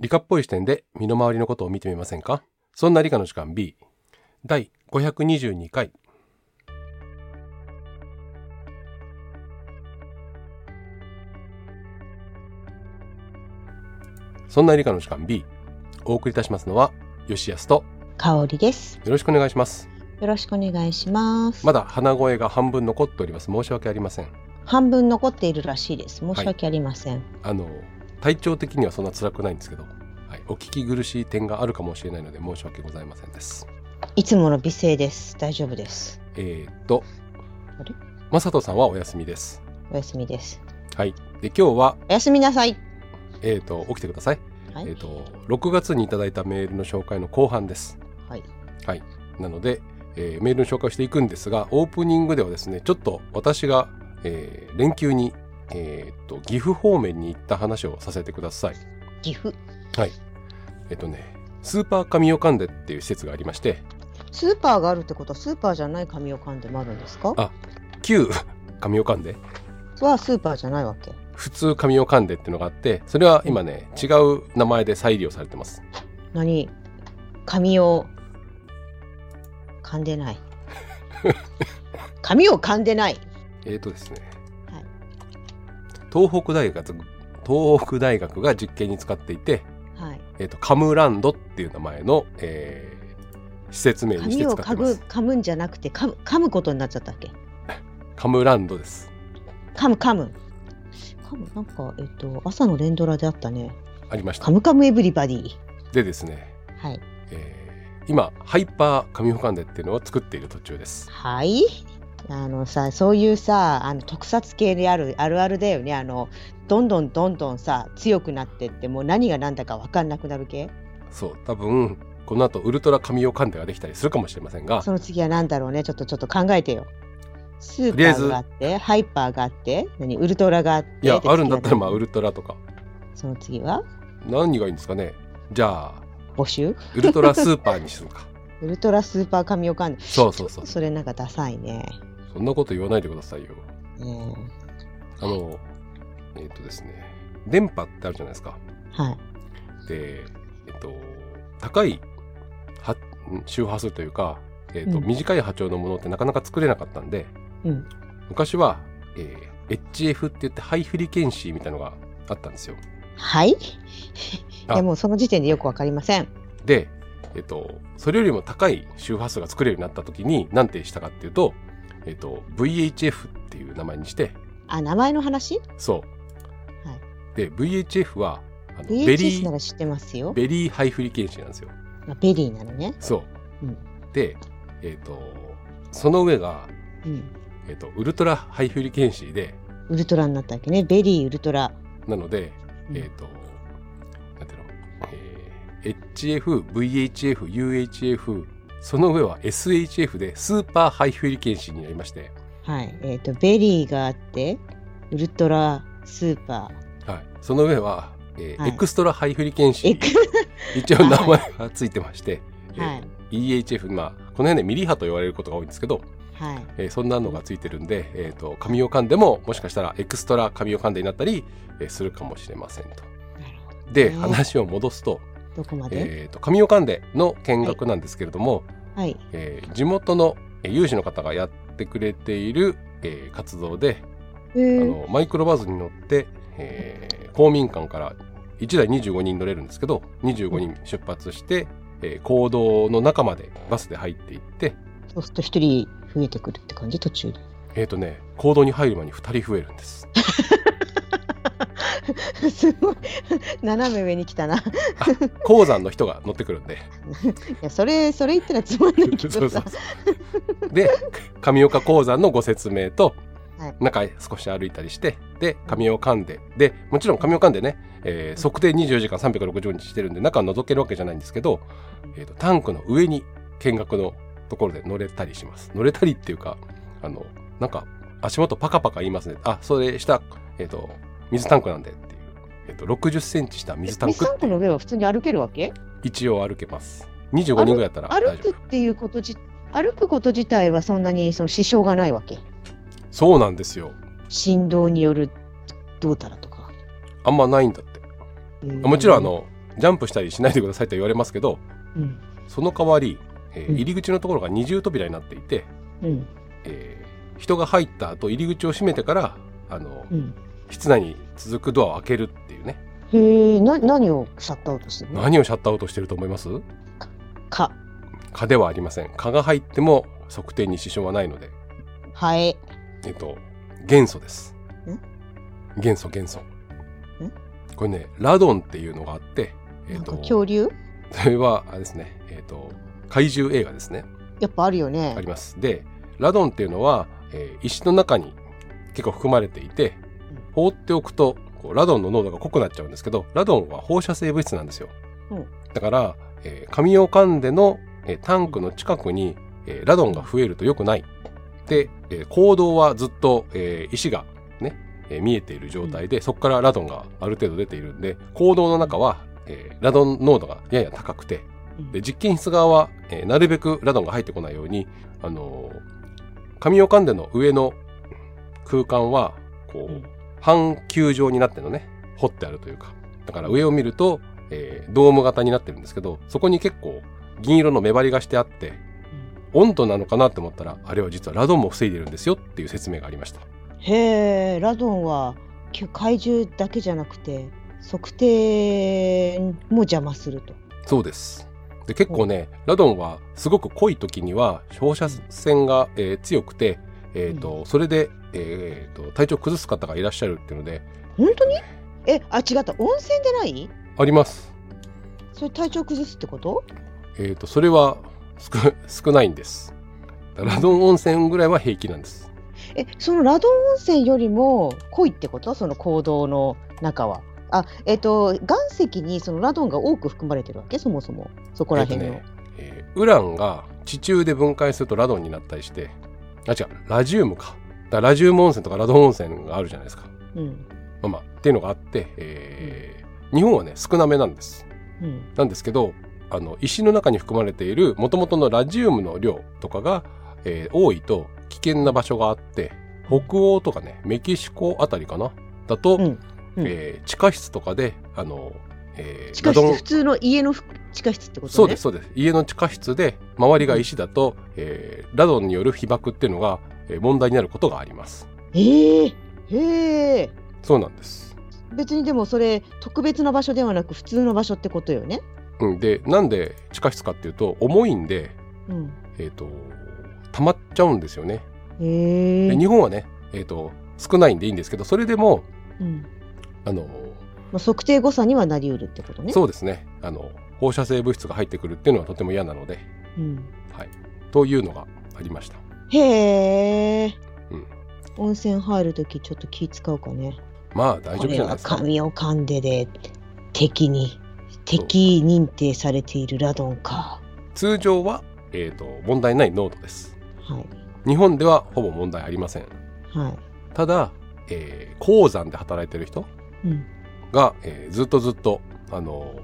理科っぽい視点で身の回りのことを見てみませんか？そんな理科の時間 B 第522回。そんな理科の時間 B お送りいたしますのは吉安と。香りです。よろしくお願いします。よろしくお願いします。まだ鼻声が半分残っております。申し訳ありません。半分残っているらしいです。申し訳ありません。あの体調的にはそんな辛くないんですけど、はい、お聞き苦しい点があるかもしれないので申し訳ございませんですい、つもの美声です。大丈夫です。えー、っとまさとさんはお休みですお休みです。はいで今日はおやすみなさい。えー、っと起きてください、はい。えー、っと6月にいただいたメールの紹介の後半ですはい。はいなので、えーメールの紹介をしていくんですがオープニングではですねちょっと私が、えー連休にえーっと岐阜方面に行った話をさせてください。岐阜？はい。えっとねスーパー神オカンデっていう施設がありまして。スーパーがあるってことはスーパーじゃない紙を噛んでもあるんですか？あ旧神オカンデはスーパーじゃないわけ。普通神オカンデっていうのがあってそれは今ね違う名前で再利用されてます。何？紙 を噛んでない。紙を噛んでない。えーとですね、はい東北大学東北大学が実験に使っていて、はい。えー、とカムランドっていう名前の、えー施設名にして使ってます噛むんじゃなくて噛む噛むことになっちゃったっけ？カムランドです噛む噛む。噛むなんかえっと朝の連ドラであったね。ありましたカムカムエブリバディ。でですね、はい。えー今ハイパー神オカンデっていうのを作っている途中ですはい。あのさそういうさあの特撮系であるあるあるだよね。あのどんどんどんどんさ強くなってってもう何が何だか分かんなくなる系？そう多分この後ウルトラ神オカンデができたりするかもしれませんが。その次は何だろうね？ちょっとちょっと考えてよ。スーパーがあってハイパーがあって何？ウルトラがあってでいやあるんだったらまあウルトラとか。その次は？何がいいんですかね？じゃあ募集？ウルトラスーパーにするか。ウルトラスーパー神オカンデそうそうそう。それなんかダサいねそんなこと言わないでくださいよ。うん。あのえっ、とですね電波ってあるじゃないですか。はい。でえっ、と高い周波数というか、えーとうん。短い波長のものってなかなか作れなかったんでうん。昔は、えー HF って言って high frequency みたいのがあったんですよ。はい？いあ。やもうその時点でよくわかりません。で、えっと、それよりも高い周波数が作れるようになった時に何てしたかっていうと、えっと、VHF っていう名前にして。あ名前の話？そう、はい。で VHF はあの very。なら知ってますよ。 ve ry high frequency なんですよ。まあ、 very なのね。そう、うん。でえっとその上が、うん。えっと、 ultra high frequency で。 ultra になったわけね。 very ultra。なので、うん。えっ、と、なんていうの、えー HF、VHF、UHF、その上は SHF で super high frequency になりまして、はい。えっ、と、 very があって、 ultra superはい、その上は、えーはい extra high frequency、一応名前がついてまして、はい。えー EHF、まあ、この辺でミリ波と言われることが多いんですけど、はい。えーそんなのがついてるんで、えー、と神を噛んでももしかしたらエクストラ神を噛んでになったり、えーするかもしれませんと。なるほど。で、ね話を戻すと、どこまで、えー、と神を噛んでの見学なんですけれども、はい。えー地元のえー有志の方がやってくれている、えー活動で、えーあのマイクロバズに乗って、えー公民館から1台25人乗れるんですけど25人出発して、えー行動の中までバスで入っていってそうすると一人増えてくるって感じ？途中で。えっ、とね行動に入る前に2人増えるんです。すごい。斜め上に来たな。い鉱山の人が乗ってくるんで や、それ、それ言ったらつまんないけそうそうどさ。そうで神岡鉱山のご説明とはい中へ少し歩いたりしてで神を噛んででもちろん神を噛んでね、えー測定24時間360日してるんで中は覗けるわけじゃないんですけど、えーとタンクの上に見学のところで乗れたりします乗れたりっていうかあのなんか足元パカパカ言いますねあそれ下、えー、と水タンクなんでっていう、えー、と60センチした水タンクミスタンクの上は普通に歩けるわけ？一応歩けます。25人ぐらいやったら大歩丈夫。くっていうことじ歩くこと自体はそんなにその支障がないわけ？そうなんですよ。振動によるどうたらとか、あんまないんだって。うん。もちろんあのジャンプしたりしないでくださいと言われますけどうん。その代わり、えーうん。入り口のところが二重扉になっていて、うん。えー人が入った後入り口を閉めてからあの、うん室内に続くドアを開けるっていうね。へえな何をシャットアウトしてるの？何をシャットアウトしてると思います？か。蚊ではありません。蚊が入っても測定に支障はないので。ハエえっと元素です。ん？元素元素。これねラドンっていうのがあってえっと恐竜？それはあれですね。えっと怪獣映画ですね。やっぱあるよね。あります。でラドンっていうのは、えー石の中に結構含まれていて放っておくとこうラドンの濃度が濃くなっちゃうんですけどラドンは放射性物質なんですよ、うん。だから、えー紙を噛んでの、えータンクの近くに、えーラドンが増えると良くない。で、えー行動はずっと、えー石がね、えー見えている状態で、そこからラドンがある程度出ているんで行動の中は、えーラドン濃度がやや高くてうん。で実験室側は、えーなるべくラドンが入ってこないように、あのー紙を噛んでの上の空間はこう、うん半球状になってるのね掘ってあるというか。だから上を見ると、えードーム型になってるんですけどそこに結構銀色の目張りがしてあって温度なのかなって思ったらあれは実はラドンも防いでるんですよっていう説明がありました。へえラドンは怪獣だけじゃなくて測定も邪魔すると。そうです。で結構ねラドンはすごく濃い時には放射線が、えー強くて、えーとそれで、えーと体調崩す方がいらっしゃるっていうので。本当に？えあ違った。温泉でない？あります。それ体調崩すってこと？えーとそれは少 少ないんです。ラドン温泉ぐらいは平気なんです。えそのラドン温泉よりも濃いってこと？その行動の中は。あえっ、と岩石にそのラドンが多く含まれてるわけ？そもそも。そこら辺の、えーとねえーウランが地中で分解するとラドンになったりしてあ違う。ラジウムか。だラジウム温泉とかラドン温泉があるじゃないですか。うん。まあまあっていうのがあって、えー日本はね少なめなんです。うん。なんですけどあの石の中に含まれているもともとのラジウムの量とかが、えー多いと危険な場所があって北欧とかねメキシコあたりかな？だと、うん。うん。えー地下室とかであの、えー地下室普通の家のふ地下室ってことね？そうですそうです。家の地下室で周りが石だと、えーラドンによる被爆っていうのが、えー問題になることがあります。ええへえそうなんです、別にでもそれ特別な場所ではなく普通の場所ってことよね？うん、でなんで地下室かっていうと重いんでうん。えっ、と溜まっちゃうんですよね。へえで日本はね、えー、と少ないんでいいんですけどそれでもうん。あの、まあ、測定誤差にはなりうるってことね。そうですね。あの放射性物質が入ってくるっていうのはとても嫌なので、うん、はい、というのがありました。へえ、うん。温泉入るときちょっと気使うかね。まあ大丈夫じゃないですか。神を噛んでで敵に敵認定されているラドンか。通常は、えー、と問題ない濃度です。はい。日本ではほぼ問題ありません。はい。ただ、えー鉱山で働いてる人うんが、えーずっとずっとあの、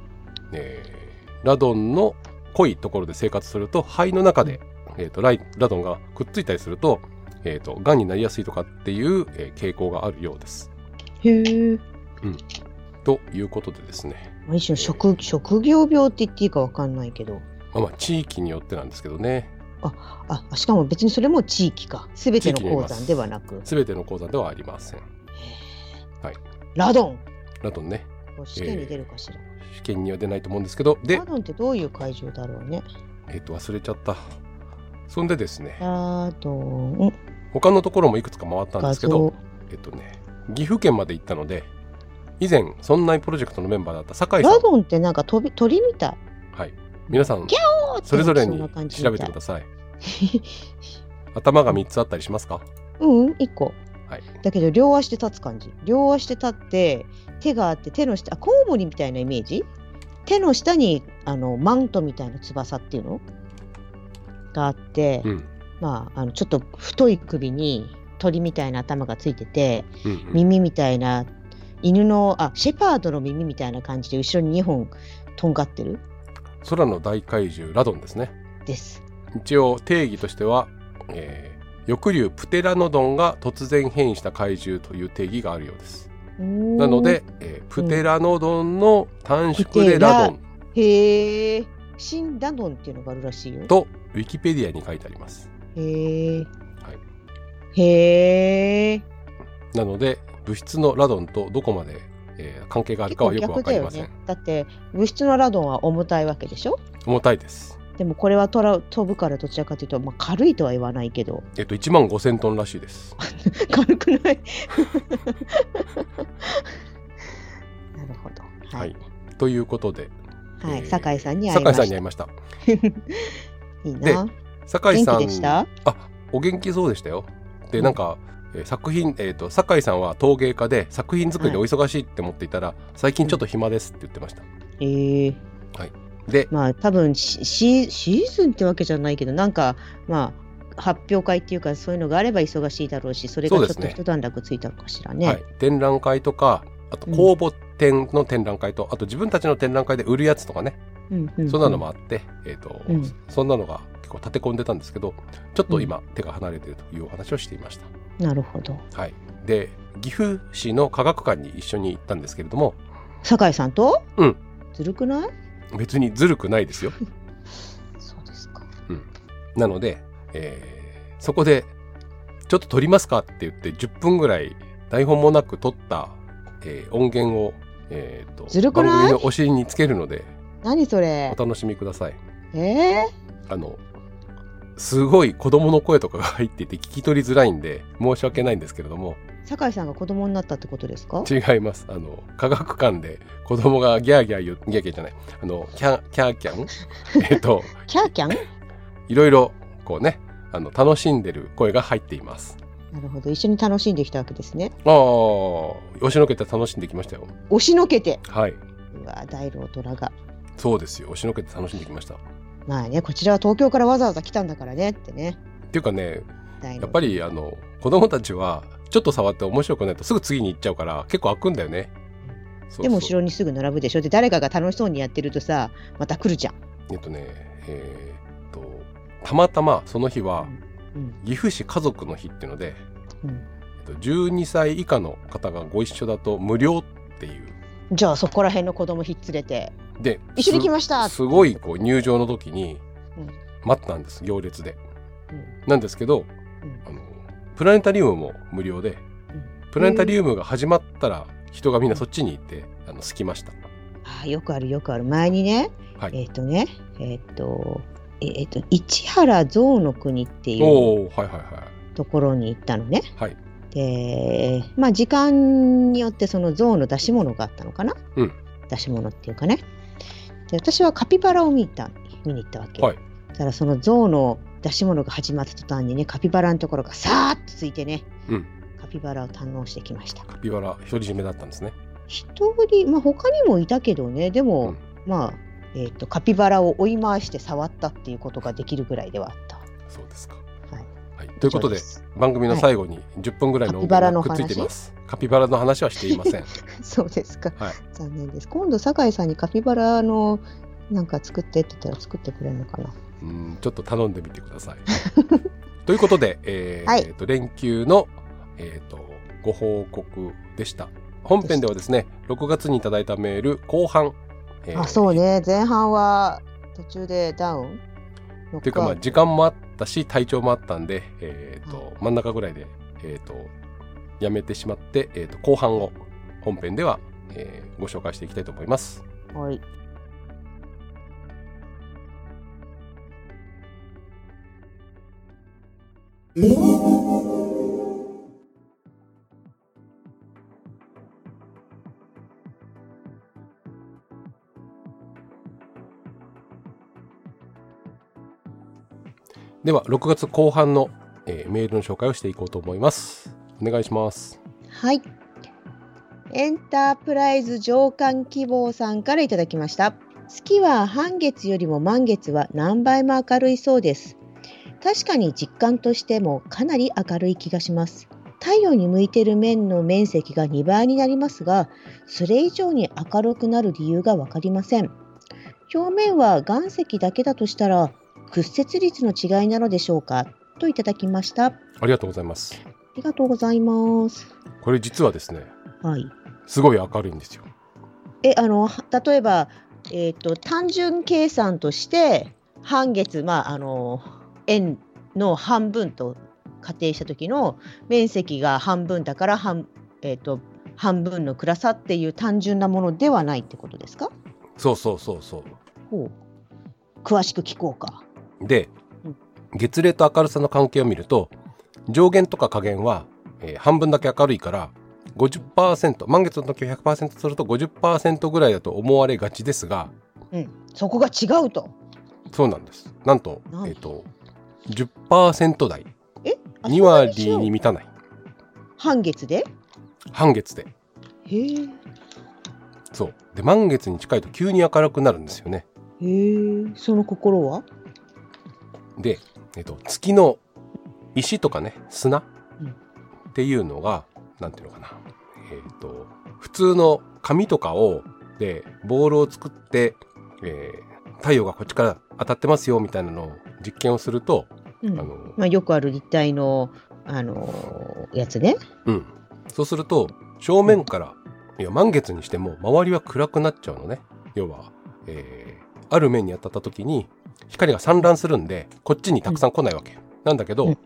えーラドンの濃いところで生活すると肺の中で、えー、とライラドンがくっついたりすると,、えー、とがんになりやすいとかっていう、えー傾向があるようです。へえということでですね、一種の職職業病って言っていいかわかんないけど。まあ、まあ地域によってなんですけどね。あしかも別にそれも地域か。全ての鉱山ではなく。全ての鉱山ではありません。ラドンラドンね。試験に出るかしら、試験には出ないと思うんですけど。でラ、ドンってどういう怪獣だろうね。えっと忘れちゃった。そんでですね。ラドン。他のところもいくつか回ったんで画すけど像。えっとね、岐阜県まで行ったので、以前、そんなプロジェクトのメンバーだった酒井さん。ラ、ドンってなんか飛び鳥みたい。はい、皆さん、それぞれに調べてください。頭が3つあったりしますか？うん1個はい。だけど両足で立つ感じ両足で立って手があって手の下あコウモリみたいなイメージ？手の下にあのマントみたいな翼っていうの？があって、うん。まああのちょっと太い首に鳥みたいな頭がついててうん、うん。耳みたいな犬のあシェパードの耳みたいな感じで後ろに2本とんがってる空の大怪獣、ラドンですね。です。一応、定義としては、えー、翼竜プテラノドンが突然変異した怪獣という定義があるようです。ななので、えープテラノドンの短縮でラドン。へえ新ダドンっていうのがあるらしいよ。とウィキペディアに書いてあります。へえはい、へえなので物質のラドンとどこまで、えー関係があるかはよくわかりません。ね。だって物質のラドンは重たいわけでしょ？重たいです。でもこれはとら飛ぶからどちらかというと、まあ、軽いとは言わないけど。えっと1万5000トンらしいです。軽くない？なるほど。は、はい。い、ということではい。えー酒井さんに会いました。酒井さんに会いました。いいな。元酒井さん気でした？あお元気そうでしたよ。でうん。なんか、えー作品、えー、と酒井さんは陶芸家で作品作りでお忙しいって思っていたら、最近ちょっと暇ですって言ってました。ええでまあ多分シーズンってわけじゃないけどなんかまあ発表会っていうかそういうのがあれば忙しいだろうしそれがちょっと一段落ついたのかしらね。はい、展覧会とかあと公募展の展覧会と、あと自分たちの展覧会で売るやつとかね、うんうんそんなのもあって、えーとうん。そんなのが結構立て込んでたんですけどちょっと今、手が離れているというお話をしていました。なるほど。はい、で岐阜市の科学館に一緒に行ったんですけれども。酒井さんと？うん。ずるくない？別にずるくないですよ。そうですか。なので、えーそこで「ちょっと撮りますか?」って言って10分ぐらい台本もなく撮った、えー音源を、えーとずるくない？番組のお尻につけるので何それ？お楽しみください。えあのすごい子供の声とかが入っていて聞き取りづらいんで申し訳ないんですけれどもー、酒井さんが子供になったってことですか？違いますあの科学館で子供がギャーギャー言うギャーギャーじゃないあのキャキャーキャン？えっとキャーキャン？いろいろこうねあの楽しんでる声が入っています。なるほど一緒に楽しんできたわけですね。ああ押しのけて楽しんできましたよ。押しのけて？はい。うわ大老虎が。そうですよ。押しのけて楽しんできました。っまあねこちらは東京からわざわざ来たんだからねってね。ていうかね、やっぱりあの子供たちはちょっと触って面白くないとすぐ次に行っちゃうから結構開くんだよね。でも後ろにすぐ並ぶでしょで誰かが楽しそうにやってるとさまた来るじゃん。えっとね、えーっとたまたまその日はうん岐阜市家族の日っていうので、うん、えっと12歳以下の方がご一緒だと無料っていう。じゃあそこら辺の子供ひっつれてで、一緒に来ましたすすごいこう入場の時にうん待ったんです、行列で。うんなんですけど、うんあのプラネタリウムも無料で、プラネタリウムが始まったら人がみんなそっちに行って、あの着きました。ああよくあるよくある前にね、はいえっ、とねえっ、とえっ、と市原象の国っていうおおはいはいはところに行ったのね。い。はい。でまあ時間によってその象の出し物があったのかな、うん出し物っていうかねで私はカピバラを見た見に行ったわけよ、はいだからその象の出し物が始まった途端にねカピバラのところがさーっとついてね、うんカピバラを堪能してきましたカピバラ独り占めだったんですね。一人まあ他にもいたけどねでも、うんまあえー、とカピバラを追い回して触ったっていうことができるぐらいではあった。そうですか。はい、はい。ということで番組の最後に10分ぐらいの音カピバラの源がくっついています。カピバラの話はしていません。そうですか、はい残念です。今度酒井さんにカピバラのなんか作ってって言ったら作ってくれるのかな。うんちょっと頼んでみてください。ということで、えーはいえーと連休の、えー、とご報告でした。本編ではですね、6月にいただいたメール後半、えーあそうね前半は途中でダウン？っていうかまあ時間もあったし体調もあったんで、えーと真ん中ぐらいで、えー、とやめてしまって、えー、と後半を本編では、えーご紹介していきたいと思います。はいでは6月後半の、えーメールの紹介をしていこうと思います。お願いします。はい。エンタープライズ上官希望さんからいただきました。月は半月よりも満月は何倍も明るいそうです。確かに実感としてもかなり明るい気がします。太陽に向いている面の面積が2倍になりますが、それ以上に明るくなる理由がわかりません。表面は岩石だけだとしたら、屈折率の違いなのでしょうか？といただきました。あありがとうございます。りがとうございます。これ実はですね、はい。すごい明るいんですよ。え、あの、は例えば、えっ、と、単純計算として、半月、まあ、あの、円の半分と仮定した時の面積が半分だから半、えっ、と、半分の暗さっていう単純なものではないってことですか？そうそうそうそう。ほう。詳しく聞こうか。でうん月齢と明るさの関係を見ると上限とか下限は、えー半分だけ明るいから50%満月の時は100%すると50%ぐらいだと思われがちですがうん。そこが違うと。そうなんです。なんと,、えー、と10%台。え？あ2割に満たない。半月で？半月で。へえ。そう。で満月に近いと急に明るくなるんですよね。へえ。その心は？で、えっと、月の石とかね砂うん。っていうのがなんていうのかな。えっと普通の紙とかをでボールを作って、えー太陽がこっちから当たってますよみたいなのを実験をすると、うん。あのまあ、よくある立体の、あのーやつね。うん、そうすると正面からいや満月にしても周りは暗くなっちゃうのね。要は、えーある面に当たった時に光が散乱するんでこっちにたくさん来ないわけ、なんだけど。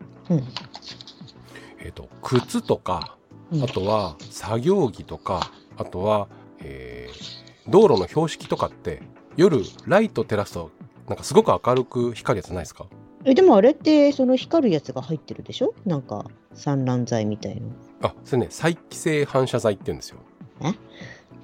えー、と靴とかうん。あとは作業着とかあとは、えー道路の標識とかって夜ライト照らすとなんかすごく明るく光るやつないですか？えでもあれってその光るやつが入ってるでしょ？なんか散乱剤みたいの。あそれね再帰性反射材って言うんですよ。え？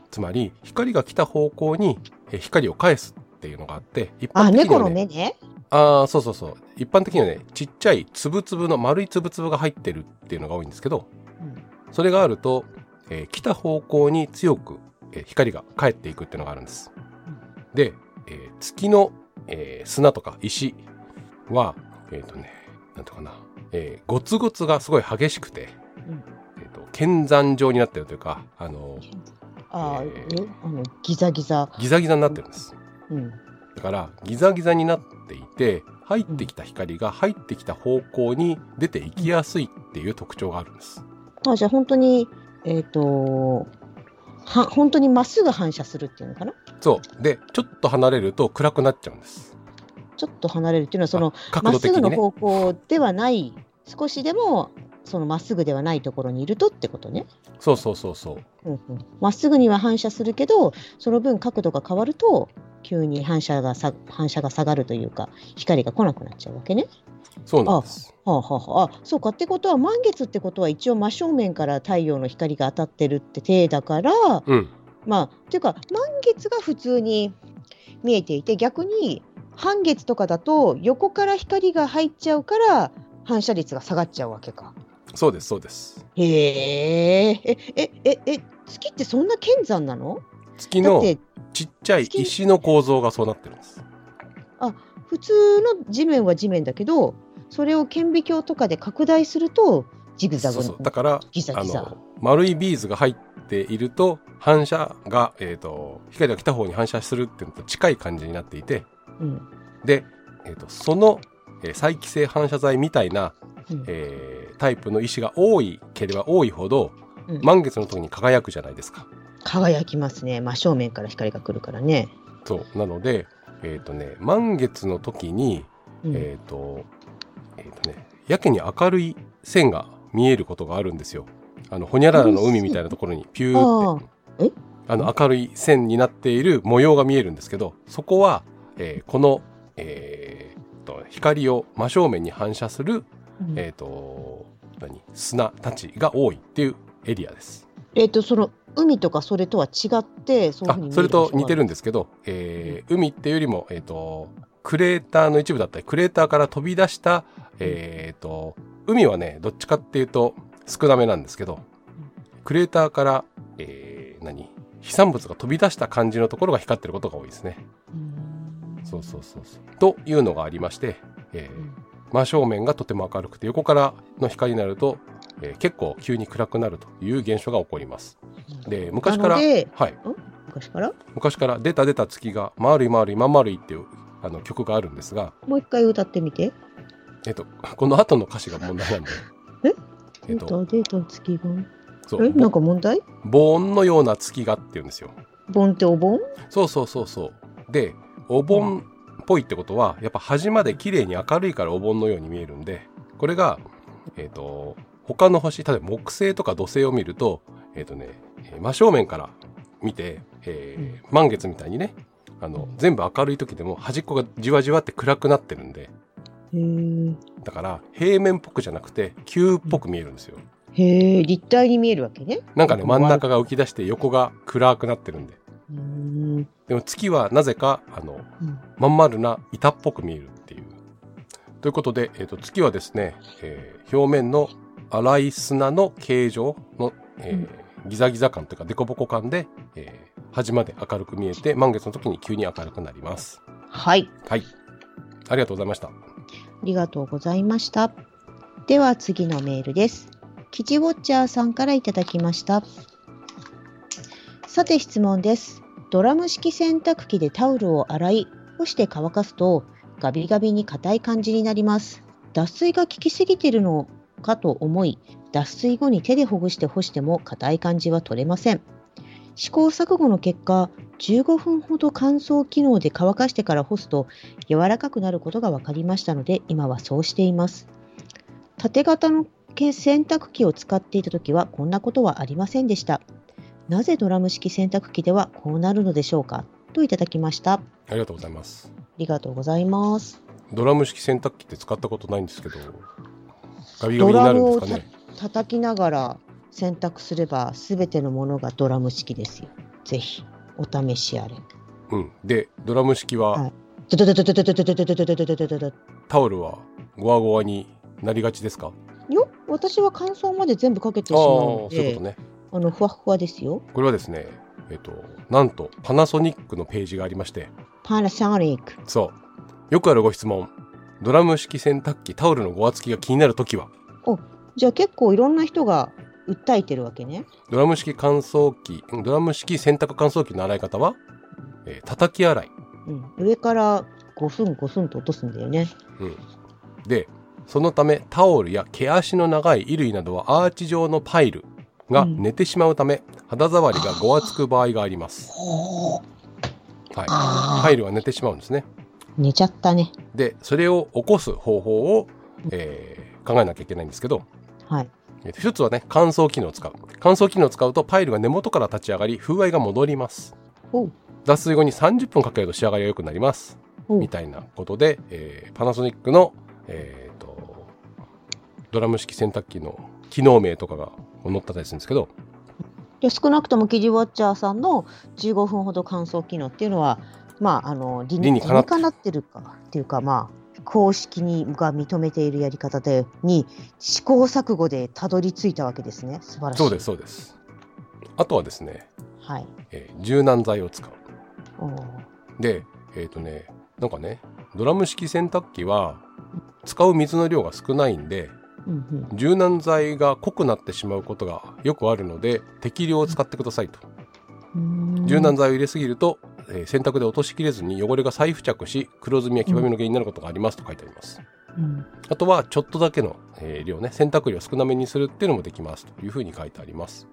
つまり光が来た方向にえー光を返すっていうのがあって一あ般的に猫はねの目ね？ああそうそうそう一般的にはねちっちゃいつぶつぶの丸いつぶつぶが入ってるっていうのが多いんですけどうんそれがあると、えー来た方向に強く、えー光が返っていくっていうのがあるんです。で、えー月の、えー砂とか石は、えっ、とね、なんていうかな、えーゴツゴツがすごい激しくて、うんえっ、と、剣山状になってるというか、あの、あー、えーえあのギザギザ。ギザギザになってるんです。うん。だから、ギザギザになっていて、入ってきた光が入ってきた方向に出ていきやすいっていう特徴があるんです。あじゃあ本当にえっ、とは本当にまっすぐ反射するっていうのかな？そう。で、ちょっと離れると暗くなっちゃうんです。ちょっと離れるっていうのはそのあまね。すぐの方向ではない少しでもそのまっすぐではないところにいるとってことね。そうそうそうそう。うんうんまっすぐには反射するけどその分角度が変わると急に反射がさ反射が下がるというか光が来なくなっちゃうわけね。そうなんです。はあはあはあ、あそうかってことは満月ってことは一応真正面から太陽の光が当たってるって体だからうん。まあっていうか満月が普通に見えていて逆に半月とかだと横から光が入っちゃうから反射率が下がっちゃうわけか。そうです、そうです。へえええええ月ってそんな剣山なの？月のちっちゃい石の構造がそうなってるんです。普通の地面は地面だけどそれを顕微鏡とかで拡大するとジグザグそうそう。だから、ギザギザあの、丸いビーズが入っていると、反射が、えっ、と、光が来た方に反射するっていうのと近い感じになっていて、うんで、えっ、と、その、えー再帰性反射材みたいな、うんえータイプの石が多いければ多いほど、うん満月の時に輝くじゃないですか。輝きますね真正面から光が来るからね。そう。なので、えっ、とね、満月の時に、うんえっ、と、えっ、とね、やけに明るい線が見えることがあるんですよ。あの、ほにゃららの海みたいなところにピューって、あの、明るい線になっている模様が見えるんですけど、そこは、えーこの、えーと、光を真正面に反射する、うん。えっ、と、何？砂たちが多いっていうエリアです。えっ、とその海とかそれとは違ってそあそれと似てるんんですけど、えー海っていうよりも、えっ、と、クレーターの一部だったり、クレーターから飛び出した、えっ、と、海はね、どっちかっていうと少なめなんですけど、クレーターから、えー何？飛散物が飛び出した感じのところが光ってることが多いですね。そうそうそうそう。というのがありまして、えー真正面がとても明るくて、横からの光になると、えー結構急に暗くなるという現象が起こります。で、昔から、はい。昔から？昔から出た出た月が丸い丸いまん丸いっていうあの曲があるんですが、もう一回歌ってみて。えっと、この後の歌詞が問題なんで。え？えっと、出た出た月が？そうえ？なんか問題？ボーンのような月がって言うんですよ盆ってお盆？そうそうそうそうでお盆っぽいってことはやっぱ端まで綺麗に明るいからお盆のように見えるんでこれがえっ、と他の星例えば木星とか土星を見るとえっ、とねえー真正面から見て、えー満月みたいにねあの全部明るい時でも端っこがじわじわって暗くなってるんで。だから平面っぽくじゃなくて球っぽく見えるんですよ。へえ立体に見えるわけね。なんかね真ん中が浮き出して横が暗くなってるんででも月はなぜかあのうんまん丸な板っぽく見えるっていう。ということで、えー、と月はですね、えー表面の粗い砂の形状の、えーギザギザ感というか凸凹感で、えー端まで明るく見えて満月の時に急に明るくなります。はいはい。ありがとうございました。ありがとうございました。では次のメールです。キチウォッチャーさんからいただきました。さて質問です。ドラム式洗濯機でタオルを洗い、干して乾かすとガビガビに硬い感じになります。脱水が効きすぎているのかと思い、脱水後に手でほぐして干しても硬い感じは取れません。試行錯誤の結果、15分ほど乾燥機能で乾かしてから干すと柔らかくなることが分かりましたので今はそうしています縦型の洗濯機を使っていた時はこんなことはありませんでしたなぜドラム式洗濯機ではこうなるのでしょうか？といただきました。ありがとうございます。ありがとうございます。ドラム式洗濯機って使ったことないんですけどガビガビになるんですかね？叩きながら洗濯すればすべてのものがドラム式ですよ。ぜひお試しあれ。うん。でドラム式は、タオルはゴワゴワになりがちですか？よ私は乾燥まで全部かけてしまうので。そういうことね。あのふわふわですよこれはですね、えっと、なんとパナソニックのページがありまして、パナソニックそう。よくあるご質問。ドラム式洗濯機タオルのごわつきが気になるときは、じゃあ結構いろんな人が訴えてるわけね。ドラム式乾燥機、んドラム式洗濯乾燥機の洗い方は、えー叩き洗い。うん、上からゴスンゴスンと落とすんだよね。うん。で、そのためタオルや毛足の長い衣類などはアーチ状のパイルがうん寝てしまうため、肌触りがごわつく場合があります。はい。あパイルは寝てしまうんですね。寝ちゃったね。で、それを起こす方法を、えー考えなきゃいけないんですけど、はい。えーと一つはね、乾燥機能を使う。乾燥機能を使うとパイルが根元から立ち上がり、風合いが戻ります。脱水後に30分かけると仕上がりが良くなります。みたいなことで、えーパナソニックの、えーと、ドラム式洗濯機の機能名とかが載ってたりするんですけど、で少なくともキジウォッチャーさんの15分ほど乾燥機能っていうのは、まあ、あの理理にかなってるかなっていうか、まあ、公式にが認めているやり方でに試行錯誤でたどり着いたわけですね。素晴らしい。そうです、そうです。あとはですね、はい。えー柔軟剤を使う。で、えっ、とね、なんかね、ドラム式洗濯機は使う水の量が少ないんで、うんうん柔軟剤が濃くなってしまうことがよくあるので、適量を使ってくださいと。うーん柔軟剤を入れすぎると、えー洗濯で落としきれずに汚れが再付着し、黒ずみや黄ばみの原因になることがありますと書いてあります。うんあとは、ちょっとだけの、えー量ね、洗濯量を少なめにするっていうのもできますというふうに書いてあります。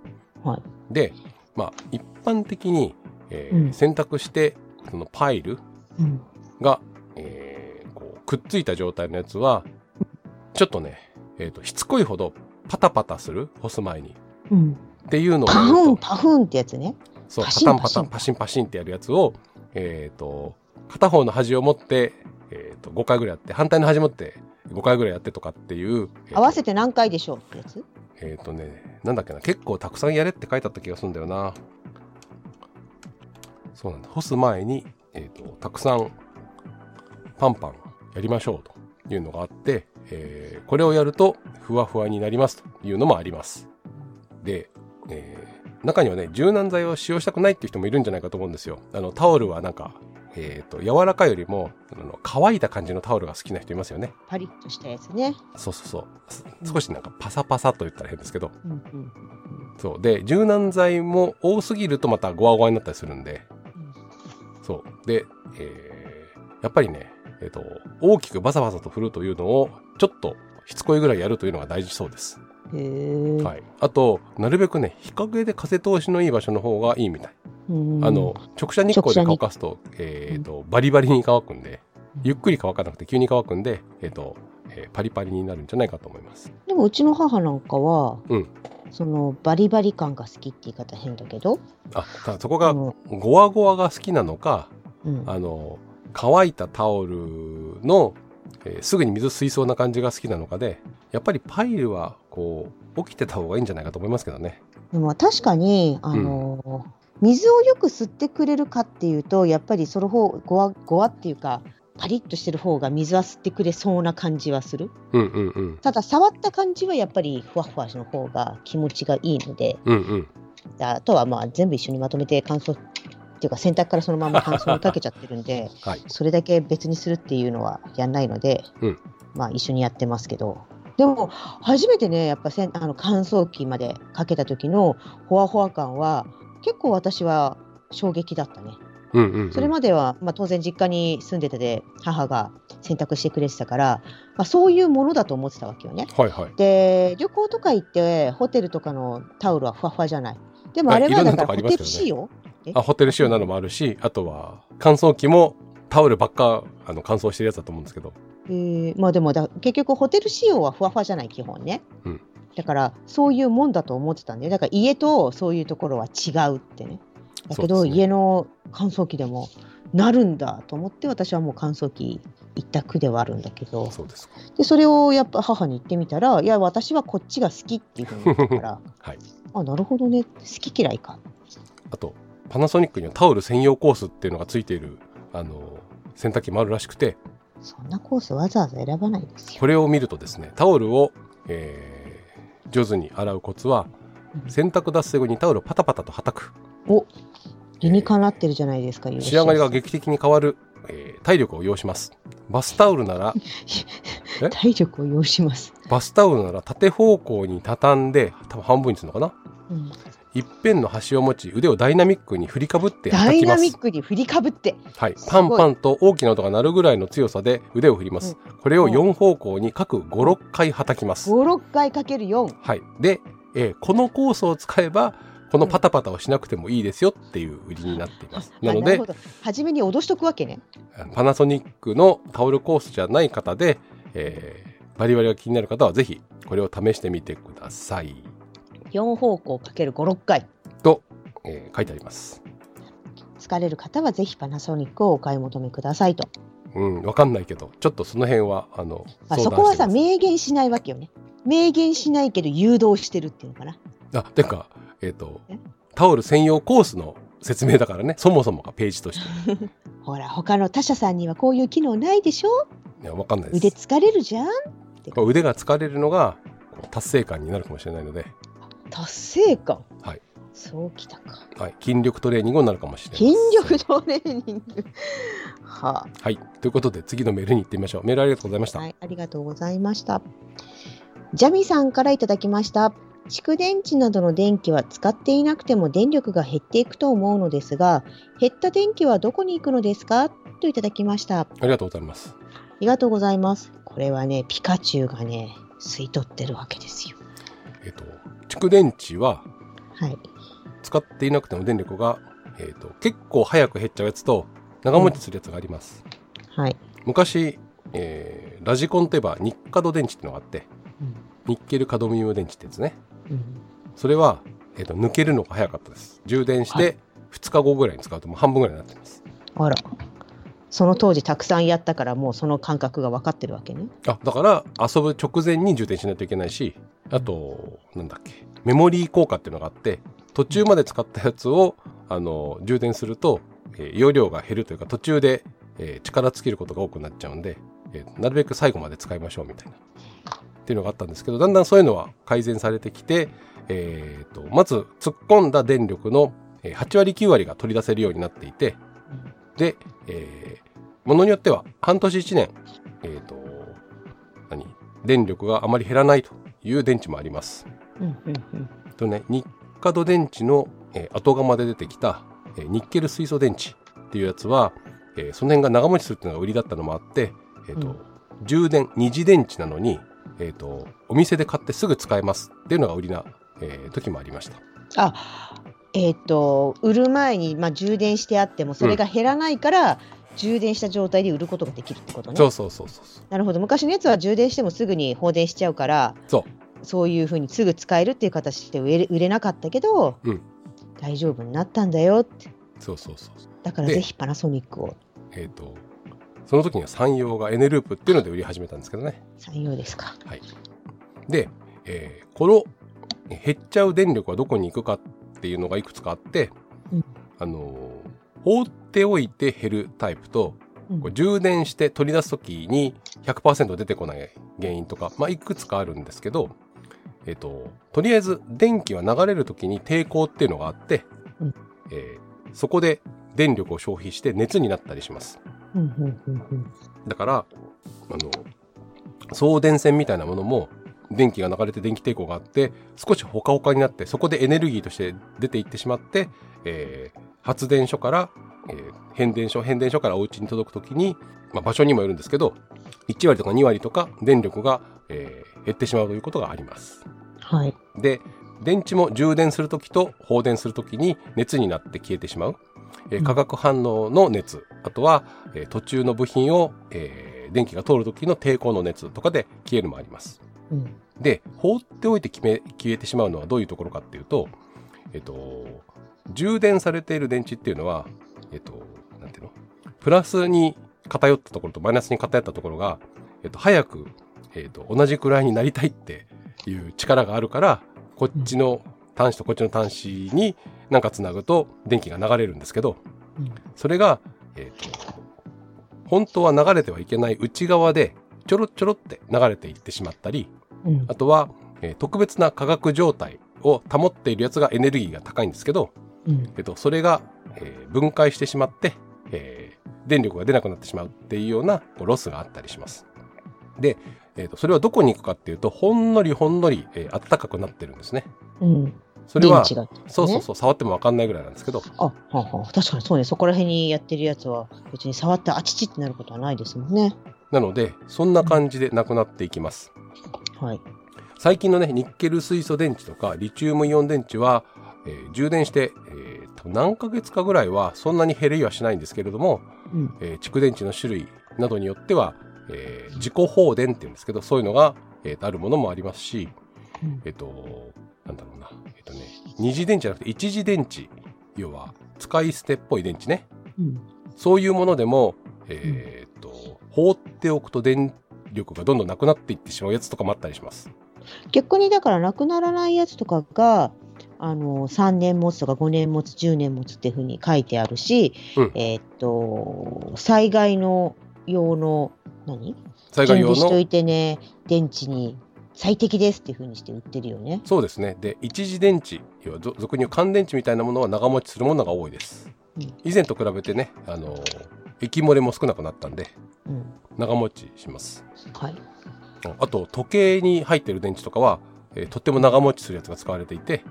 はい。で、まあ、一般的に、えーうん洗濯して、そのパイルうんが、えーこうくっついた状態のやつは、ちょっとね、えーと、しつこいほどパタパタする、干す前に。うん、っていうのをやパフンパフンってやつね。そう、パパタンパタン、パシンパシンってやるやつを、えっ、と、片方の端を持って、えっ、と、5回ぐらいやって、反対の端持って5回ぐらいやってとかっていう。合わせて何回でしょうってやつ？えっ、とね、なんだっけな、結構たくさんやれって書いてあった気がするんだよな。そうなんだ。干す前に、えっ、と、たくさん、パンパンやりましょうというのがあって、えーこれをやると、ふわふわになりますというのもあります。で、えー中にはね、柔軟剤を使用したくないっていう人もいるんじゃないかと思うんですよ。あの、タオルはなんか、えっ、と、柔らかいよりも、あの乾いた感じのタオルが好きな人いますよね。パリッとしたやつね。そうそうそうす。少しなんかパサパサと言ったら変ですけど、うんうんそう。で、柔軟剤も多すぎるとまたゴワゴワになったりするんで、そう。で、えーやっぱりね、えっ、と、大きくバサバサと振るというのを、ちょっとしつこいぐらいやるというのが大事そうです。へえ。はい、あとなるべくね日陰で風通しのいい場所の方がいいみたい、うん。あの直射日光で乾かすと,、えー、とバリバリに乾くんでゆっくり乾かなくて急に乾くんで、えーとえーパリパリになるんじゃないかと思います。でもうちの母なんかは、うん。そのバリバリ感が好きって言い方変だけど、あただそこがゴワゴワが好きなのかうん、あの乾いたタオルの、えーすぐに水吸いそうな感じが好きなのかでやっぱりパイルはこう起きてた方がいいんじゃないかと思いますけどね。でも確かにあの、水をよく吸ってくれるかっていうとやっぱりその方ゴワゴワっていうかパリッとしてる方が水は吸ってくれそうな感じはする。うんうんうん。ただ触った感じはやっぱりふわふわの方が気持ちがいいので。うんうん。あとはまあ全部一緒にまとめて乾燥っていうか洗濯からそのまま乾燥にかけちゃってるんではいそれだけ別にするっていうのはやんないので、うんまあ一緒にやってますけどでも初めてねやっぱせんあの乾燥機までかけた時のほわほわ感は結構私は衝撃だったね。うんうんうんそれまでは、まあ、当然実家に住んでてで母が洗濯してくれてたから、まあ、そういうものだと思ってたわけよね。はいはいで旅行とか行ってホテルとかのタオルはふわふわじゃない。でもあれはいだからホテル仕様えあホテル仕様なのもあるしあとは乾燥機もタオルばっかあの乾燥してるやつだと思うんですけど。えーまあでもだ結局ホテル仕様はふわふわじゃない基本ね、うん。だからそういうもんだと思ってたんでだから家とそういうところは違うってね。だけど、ね。家の乾燥機でもなるんだと思って私はもう乾燥機一択ではあるんだけど。そうですか。でそれをやっぱ母に言ってみたらいや私はこっちが好きっていうふうに言ったから はい。あなるほどね。好き嫌いか。あとパナソニックにはタオル専用コースっていうのがついているあの洗濯機もあるらしくてそんなコースわざわざ選ばないですよ。これを見るとですねタオルを、えー上手に洗うコツはうん。洗濯脱水後にタオルをパタパタと叩くお理にかなってるじゃないですか、仕上がりが劇的に変わる、えー体力を要します。バスタオルなら え？体力を要します、バスタオルなら縦方向に畳んで多分半分にするのかな？うん一辺の端を持ち腕をダイナミックに振りかぶってダイ叩きますナミックに振りかぶって。はい、パンパンと大きな音が鳴るぐらいの強さで腕を振ります、これを4方向に各56回叩きます、56回かける4はい、で、えーこのコースを使えばこのパタパタをしなくてもいいですよっていう売りになっています、なのであるほど。初めに脅しとくわけね。パナソニックのタオルコースじゃない方で、えーバリバリが気になる方はぜひこれを試してみてください4方向かける56回。と、えー書いてあります。疲れる方はぜひパナソニックをお買い求めくださいと、うんわかんないけどちょっとその辺はあのまあ、そこはさ明言しないわけよね。明言しないけど誘導してるっていうのかな。あてかえっ、とえ？タオル専用コースの説明だからね。そもそもがページとして。ほら他の他社さんにはこういう機能ないでしょ？いやわかんないです。腕疲れるじゃん？腕が疲れるのが達成感になるかもしれないので、達成感。はい。そうきたか。はい、筋力トレーニングになるかもしれない。筋力トレーニング。ははい。ということで次のメールに行ってみましょう。メールありがとうございました、あはい。ありがとうございました。ジャミさんからいただきました。蓄電池などの電気は使っていなくても電力が減っていくと思うのですが減った電気はどこに行くのですか？といただきました。あありがとうございます。りがとうございます。これはねピカチュウがね吸い取ってるわけですよ。えっ、と蓄電池ははい。使っていなくても電力が、えー、と結構早く減っちゃうやつと長持ちするやつがあります、はい、昔、えーラジコンといえばニッカド電池ってのがあってうん。ニッケルカドミウム電池ってやつね。うん。それは、えー、と抜けるのが早かったです。充電しはて2日後ぐらいに使うともう半分ぐらいになってます。あらその当時たくさんやったからもうその感覚が分かってるわけね。あだから遊ぶ直前に充電しないといけないしあとなんだっけメモリー効果っていうのがあって途中まで使ったやつをあの充電すると、えー容量が減るというか途中で、えー力尽きることが多くなっちゃうんで、えーなるべく最後まで使いましょうみたいな。っていうのがあったんですけどだんだんそういうのは改善されてきて、えーとまず突っ込んだ電力の8割9割が取り出せるようになっていてで、えものによっては半年1年、えーと何？電力があまり減らないという電池もあります。うんうんうんとね、ニッカド電池の、えー後釜で出てきた、えーニッケル水素電池っていうやつは、えーその辺が長持ちするっていうのが売りだったのもあって、えーとうん充電二次電池なのに、えーと、お店で買ってすぐ使えますっていうのが売りな、えー、時もありました。あえっ、と売る前に、まあ、充電してあってもそれが減らないから、うん、充電した状態で売ることができるってことね。そうそうそうそうなるほど昔のやつは充電してもすぐに放電しちゃうからそうそういうふうにすぐ使えるっていう形で売れ売れなかったけど、うん、大丈夫になったんだよってそうそうそうだからぜひパナソニックを。えっ、ー、とその時には山陽がエネループっていうので売り始めたんですけどね。山陽ですか。はい。で、えー、この減っちゃう電力はどこに行くかっていうのがいくつかあって、うん、あの放っておいて減るタイプと、充電して取り出す時に100%出てこない原因とか、まあ、いくつかあるんですけど、えっ、ー、と、とりあえず電気は流れる時に抵抗っていうのがあって、うん、えー、そこで電力を消費して熱になったりします。だからあの送電線みたいなものも電気が流れて電気抵抗があって少しほかほかになってそこでエネルギーとして出ていってしまって、えー、発電所から、えー、変電所変電所からお家に届く時に、まあ、場所にもよるんですけど1割とか2割とか電力が、えー、減ってしまうということがあります。はい、で電池も充電する時と放電する時に熱になって消えてしまう。えー、化学反応の熱、あとは、えー、途中の部品を、えー、電気が通る時の抵抗の熱とかで消えるもあります。うん、で、放っておいて決め消えてしまうのはどういうところかっていうと、えっ、と、充電されている電池っていうのは、えっ、と、なんていうの？プラスに偏ったところとマイナスに偏ったところが、えっ、と、早く、えっ、と、同じくらいになりたいっていう力があるから、こっちの端子とこっちの端子になんかつなぐと電気が流れるんですけど、それが、えーと、本当は流れてはいけない内側でちょろちょろって流れていってしまったり、うん、あとは、えー、特別な化学状態を保っているやつがエネルギーが高いんですけど、うん、えーと、それが、えー、分解してしまって、えー、電力が出なくなってしまうっていうようなこうロスがあったりします。で、えーと、それはどこに行くかっていうとほんのりほんのり、えー、暖かくなってるんですね。うん、それは、ね、そうそうそう触っても分かんないぐらいなんですけどあはは確かにそうねそこら辺にやってるやつは別に触ってあちちってなることはないですもんね。なのでそんな感じでなくなっていきます。はい、最近のねニッケル水素電池とかリチウムイオン電池は、えー、充電して、えー、何ヶ月かぐらいはそんなに減りはしないんですけれども、うん、えー、蓄電池の種類などによってはえー、自己放電っていうんですけど、そういうのが、えー、あるものもありますし、うん、えっ、と、なんだろうな、えっ、とね、二次電池じゃなくて一次電池、要は使い捨てっぽい電池ね。うん、そういうものでも、えっ、と、放っておくと電力がどんどんなくなっていってしまうやつとかもあったりします。逆にだからなくならないやつとかが、あの3年持つとか5年持つ10年持つっていうふうに書いてあるし、うん、えっ、と災害の用の何？災害用の？準備しといてね電池に最適ですっていうふうにして売ってるよね。そうですね。で一次電池要は俗に言う乾電池みたいなものは長持ちするものが多いです、うん、以前と比べてねあの液漏れも少なくなったんで、うん、長持ちします。はい。あと時計に入ってる電池とかは、えー、とっても長持ちするやつが使われていて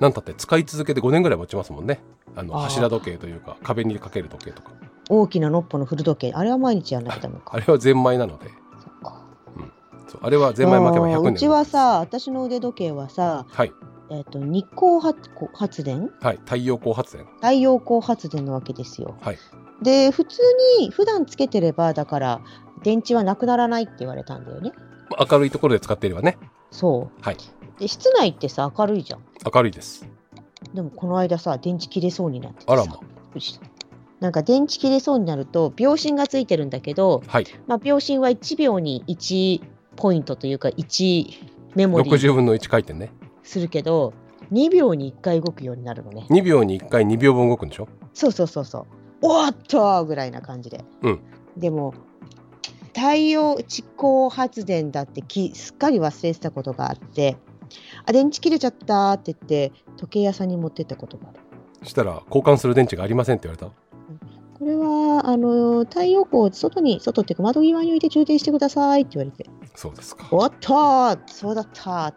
なんたって使い続けて5年ぐらい持ちますもんね。あの柱時計というか壁にかける時計とか。大きなのっぽの古時計。あれは毎日やんなきゃダメか。あれはゼンマイなので。そうん、そうあれはゼンマイ巻けば100年うちはさ私の腕時計はさ、はい。えーと、日光発電、はい、太陽光発電。太陽光発電なわけですよ、はい、で普通に普段つけてればだから電池はなくならないって言われたんだよね。明るいところで使っていればね。そう。はい。で室内ってさ明るいじゃん。明るいです。でもこの間さ電池切れそうになってあらま。なんか電池切れそうになると秒針がついてるんだけど、はい。まあ、秒針は1秒に1ポイントというか1メモリー。60分の1回転ね。するけど2秒に1回動くようになるのね。2秒に1回2秒分動くんでしょ？そうそうそうそうおっとぐらいな感じで、うん、でも太陽蓄光発電だってきすっかり忘れてたことがあってあ電池切れちゃったって言って時計屋さんに持ってったことがある。したら交換する電池がありませんって言われた？これはあの太陽光を外に外っていうか窓際に置いて充電してくださいって言われて。そうですか。おっとそうだった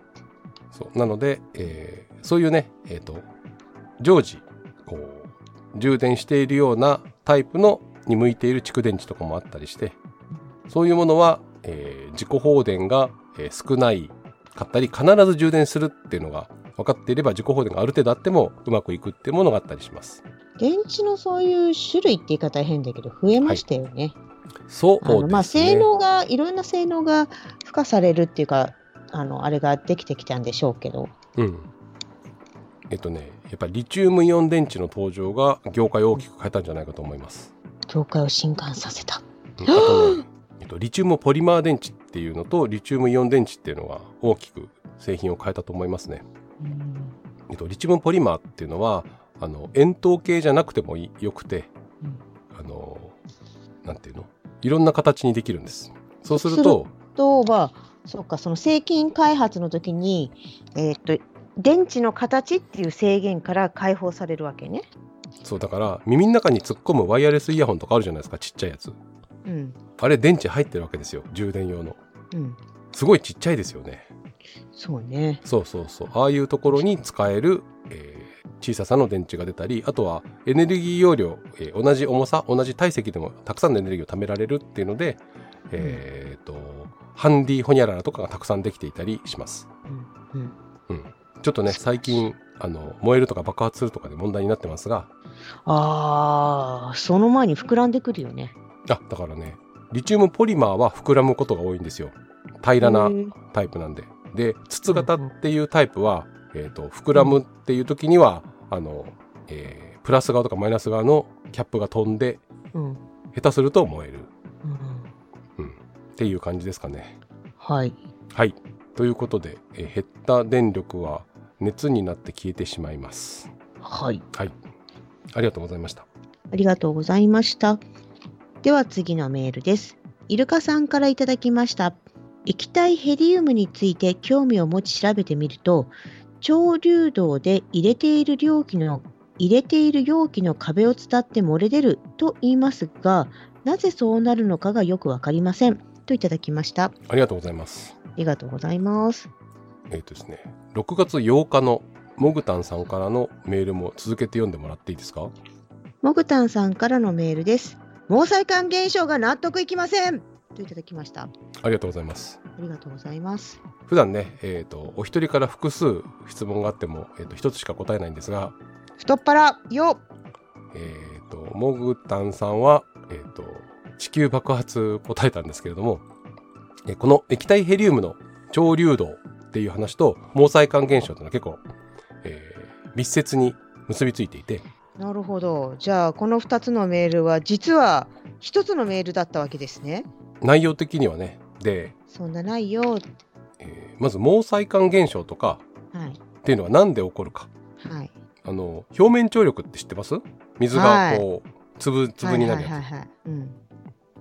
そう。なので、えー、そういうねえっ、ー、と常時こう充電しているようなタイプのに向いている蓄電池とかもあったりしてそういうものは、えー、自己放電がえー少ないかったり必ず充電するっていうのが分かっていれば自己放電がある程度あってもうまくいくっていうものがあったりします。電池のそういう種類って言い方は変だけど増えましたよね。そうですね。まあ性能がいろんな性能が付加されるっていうかあのあれができてきたんでしょうけど。うん。えっとね、やっぱりリチウムイオン電池の登場が業界を大きく変えたんじゃないかと思います。業界を震撼させた。うんあとね、えっと、リチウムポリマー電池っていうのとリチウムイオン電池っていうのが大きく製品を変えたと思いますね。うんえっと、リチウムポリマーっていうのはあの円筒形じゃなくてもいよくて、うんあのなんていうの？いろんな形にできるんです。そうするととはそうかその製品開発の時にえーっと電池の形っていう制限から解放されるわけね。そうだから耳の中に突っ込むワイヤレスイヤホンとかあるじゃないですかちっちゃいやつ。うんあれ電池入ってるわけですよ充電用の。うんすごいちっちゃいですよね。そうね。そうそうそうああいうところに使える、えー小ささの電池が出たりあとはエネルギー容量、えー同じ重さ同じ体積でもたくさんのエネルギーを貯められるっていうので、えーとハンディホニャララとかがたくさんできていたりします。うんうん、うん、ちょっとね最近あの燃えるとか爆発するとかで問題になってますが。ああその前に膨らんでくるよね。あだからねリチウムポリマーは膨らむことが多いんですよ。平らなタイプなんで。で筒型っていうタイプは、えー、と膨らむっていう時にはあの、えープラス側とかマイナス側のキャップが飛んでうん。下手すると燃える、うん、うん、っていう感じですかね。はい。はい。ということで、えー減った電力は熱になって消えてしまいます。はい。はいありがとうございました。ありがとうございました。では次のメールです。イルカさんからいただきました。液体ヘリウムについて興味を持ち調べてみると、超流動で入れている容器の入れている容器の壁を伝って漏れ出ると言いますが、なぜそうなるのかがよくわかりません。といただきました。あありがとうございます。りがとうございます。えっ、とですね、6月8日のモグタンさんからのメールも続けて読んでもらっていいですか？モグタンさんからのメールです。毛細管現象が納得いきません。といただきました。ありがとうございます。ありがとうございます。普段ね、えっ、と、お一人から複数質問があっても、えっ、と、一つしか答えないんですが、太っ腹よえっ、と、モグタンさんは、えっ、と、地球爆発答えたんですけれども、えこの液体ヘリウムの超流動っていう話と毛細管現象というのは結構、えー密接に結びついていて、なるほど。じゃあ、この2つのメールは、実は1つのメールだったわけですね。内容的にはね、で、そんなないよ。えーまず毛細管現象とかはい。っていうのは何で起こるか。はい。あの、表面張力って知ってます？水がこう、粒々になるや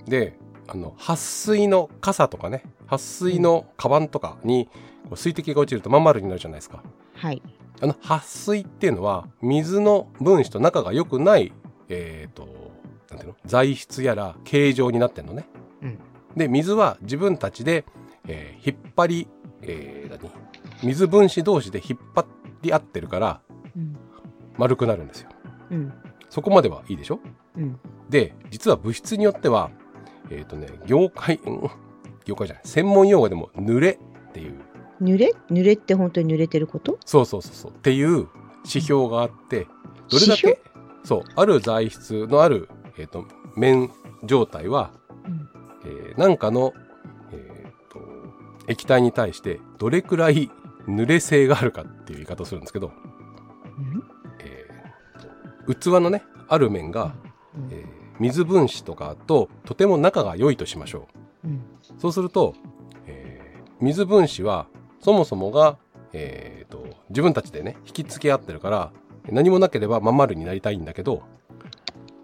つ。で、あの、撥水の傘とかね、撥水のカバンとかに水滴が落ちるとまん丸になるじゃないですか。はい。あの、撥水っていうのは、水の分子と仲が良くない、えっ、と、なんていうの？材質やら形状になってんのね。うん。で、水は自分たちで、えー引っ張り、えー何？水分子同士で引っ張り合ってるからうん。丸くなるんですよ。うん。そこまではいいでしょ？うん。で、実は物質によっては、えっ、とね、業界、うん業界じゃない、専門用語でも濡れっていう、濡れ？濡れって本当に濡れてること？そうそうそうそう、っていう指標があって、どれだけ、そう、ある材質のある、えっ、と、面状態は、うん。えーなんかの、えーと、液体に対してどれくらい濡れ性があるかっていう言い方をするんですけど、うん。えーと器のね、ある面が、うん。えー水分子とかととても仲が良いとしましょうん。う。そうすると、えー水分子はそもそもが、えーと自分たちでね、引き付け合ってるから、何もなければまん丸になりたいんだけど、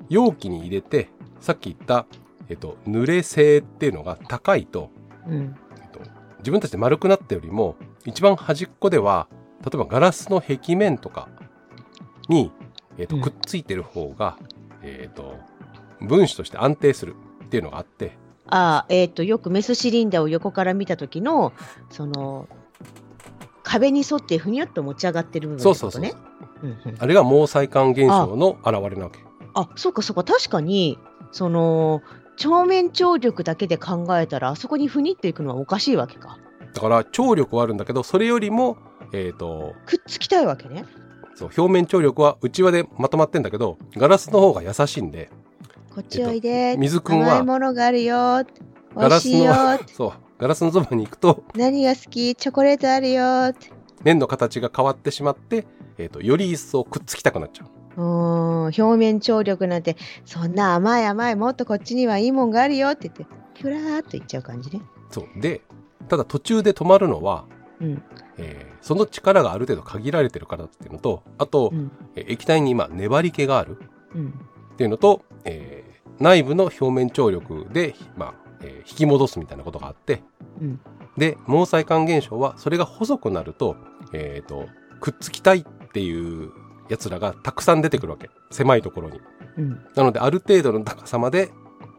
容器に入れて、さっき言った、えっと、濡れ性っていうのが高いと、うん。えっと、自分たちで丸くなったよりも、一番端っこでは、例えばガラスの壁面とかに、えっと、うんくっついてる方が、えっと、分子として安定するっていうのがあって、ああ、えっ、と、よくメスシリンダーを横から見た時の、その、壁に沿ってふにゃっと持ち上がってる部分ね。そうそうそう。うんうんあれが毛細管現象の現れなわけ。あそうかそうか確かにその鏡面張力だけで考えたらあそこにふにっていくのはおかしいわけか。だから張力はあるんだけどそれよりも、えー、とくっつきたいわけね。そう表面張力は内輪でまとまってんだけどガラスの方が優しいんでこっちおいで。水くんは。甘いものがあるよ。ガラスしいよ。の そう。ガラスのそばに行くと。何が好き？チョコレートあるよ。面の形が変わってしまって、えー、とより一層くっつきたくなっちゃう。うーん。表面張力なんてそんな甘い甘いもっとこっちにはいいもんがあるよ。って言ってピュラーっといっちゃう感じね。そう。でただ途中で止まるのは、うん。えーその力がある程度限られてるからっていうのとあと、うん。えー液体に今粘り気があるうん。っていうのと、えー内部の表面張力で、まあえー引き戻すみたいなことがあってうん。で毛細管現象はそれが細くなると,、えーとくっつきたいっていうやつらがたくさん出てくるわけ。狭いところに。うん。なのである程度の高さまで、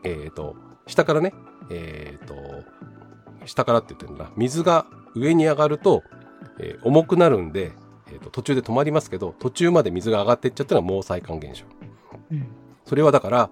えー、と下からね、えー、と下からって言ってるんだ水が上に上がると、えー重くなるんで、えー、と途中で止まりますけど途中まで水が上がっていっちゃったのは毛細管現象。うん。それはだから、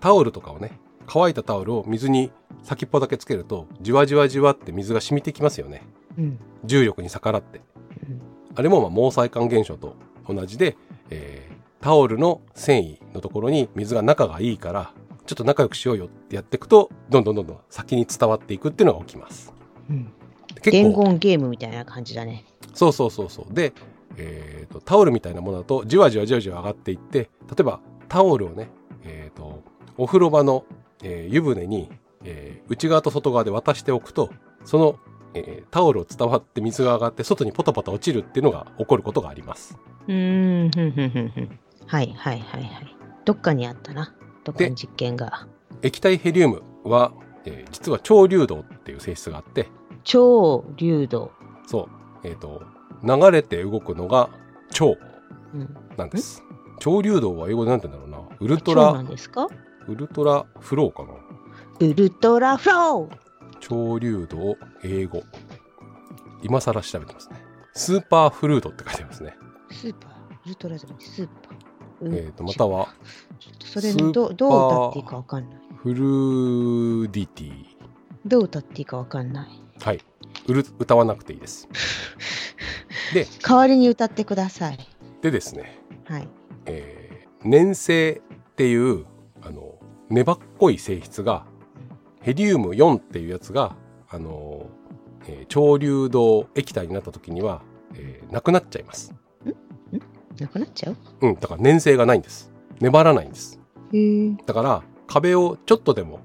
タオルとかをね乾いたタオルを水に先っぽだけつけるとじわじわじわって水が染みてきますよね。うん。重力に逆らって。うん。あれもまあ毛細管現象と同じで、えータオルの繊維のところに水が仲がいいからちょっと仲良くしようよってやっていくとどんどんどんどん先に伝わっていくっていうのが起きます。うん。結伝構言ゲームみたいな感じだね。そうそうそうそう。で、えーとタオルみたいなものだとじわじわじわじわ上がっていって例えばタオルをね、えー、とお風呂場の、えー湯船に、えー内側と外側で渡しておくとその、えータオルを伝わって水が上がって外にポタポタ落ちるっていうのが起こることがありますうーんふんふんふんふんはいはいはいはい。どっかにあったな。どっかに実験が。液体ヘリウムは、えー実は超流動っていう性質があって超流動。そうえっ、と流れて動くのが超うん、なんです超流動は英語でなんて言うんだろうな ultra 超なんですか？ ultra flow かな？ ultra flow超流動英語今更調べてますね superfluid って書いてますね super、ultra じゃない、 super。うんえー、とまたはちょっとそれのどどう歌っていいかわかんない。フルーディティどう歌っていいかわかんない。はい。うる歌わなくていいです。で、代わりに歌ってください。でですね、はい。えー粘性っていう粘っこい性質がヘリウム4っていうやつがあの、えー超流動液体になった時には、えーなくなっちゃいます。なくなっちゃう？うん、だから粘性がないんです。粘らないんです。だから壁をちょっとでも、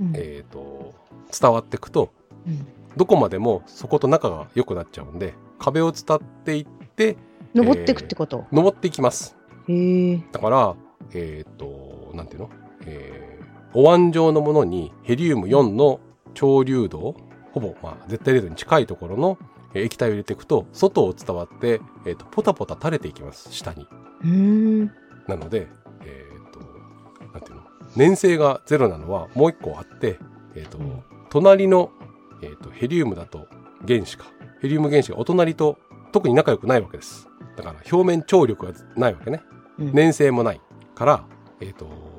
うんえー、と伝わっていくとうんどこまでもそこと仲が良くなっちゃうんで壁を伝っていって登ってくってこと？登っていきます。だから、えっ、と、なんていうの？えー、お椀状のものにヘリウム4の超流動、ほぼ、まあ、絶対零度に近いところのえー液体を入れていくと、外を伝わって、えっ、と、ポタポタ垂れていきます、下に。なので、えっ、と、なんていうの？粘性がゼロなのはもう一個あって、えっ、と、うん隣の、えっ、と、ヘリウムだと原子か。ヘリウム原子がお隣と特に仲良くないわけです。だから表面張力がないわけね。うん粘性もないから、えっ、と、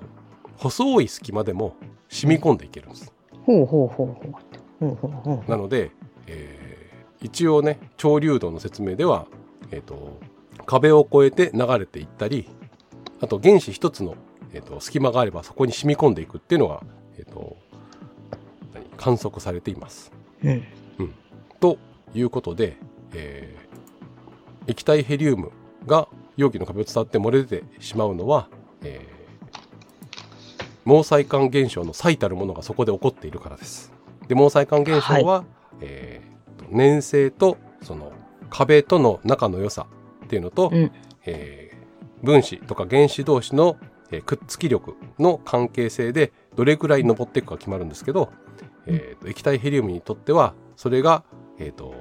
細い隙間でも染み込んでいけるんです。ほうほうほうほう。ほうほうほう。なので、えー一応ね、超流動の説明では、えっ、と、壁を越えて流れていったり、あと原子一つの、えー、と隙間があればそこに染み込んでいくっていうのが、えっ、と、何観測されています。うん。ということで、えー液体ヘリウムが容器の壁を伝わって漏れ出てしまうのは、えー毛細管現象の最たるものがそこで起こっているからです。で毛細管現象は、えーと粘性とその壁との仲の良さっていうのと、うんえー分子とか原子同士の、えーくっつき力の関係性でどれくらい登っていくか決まるんですけど、えーと液体ヘリウムにとってはそれが、えー、と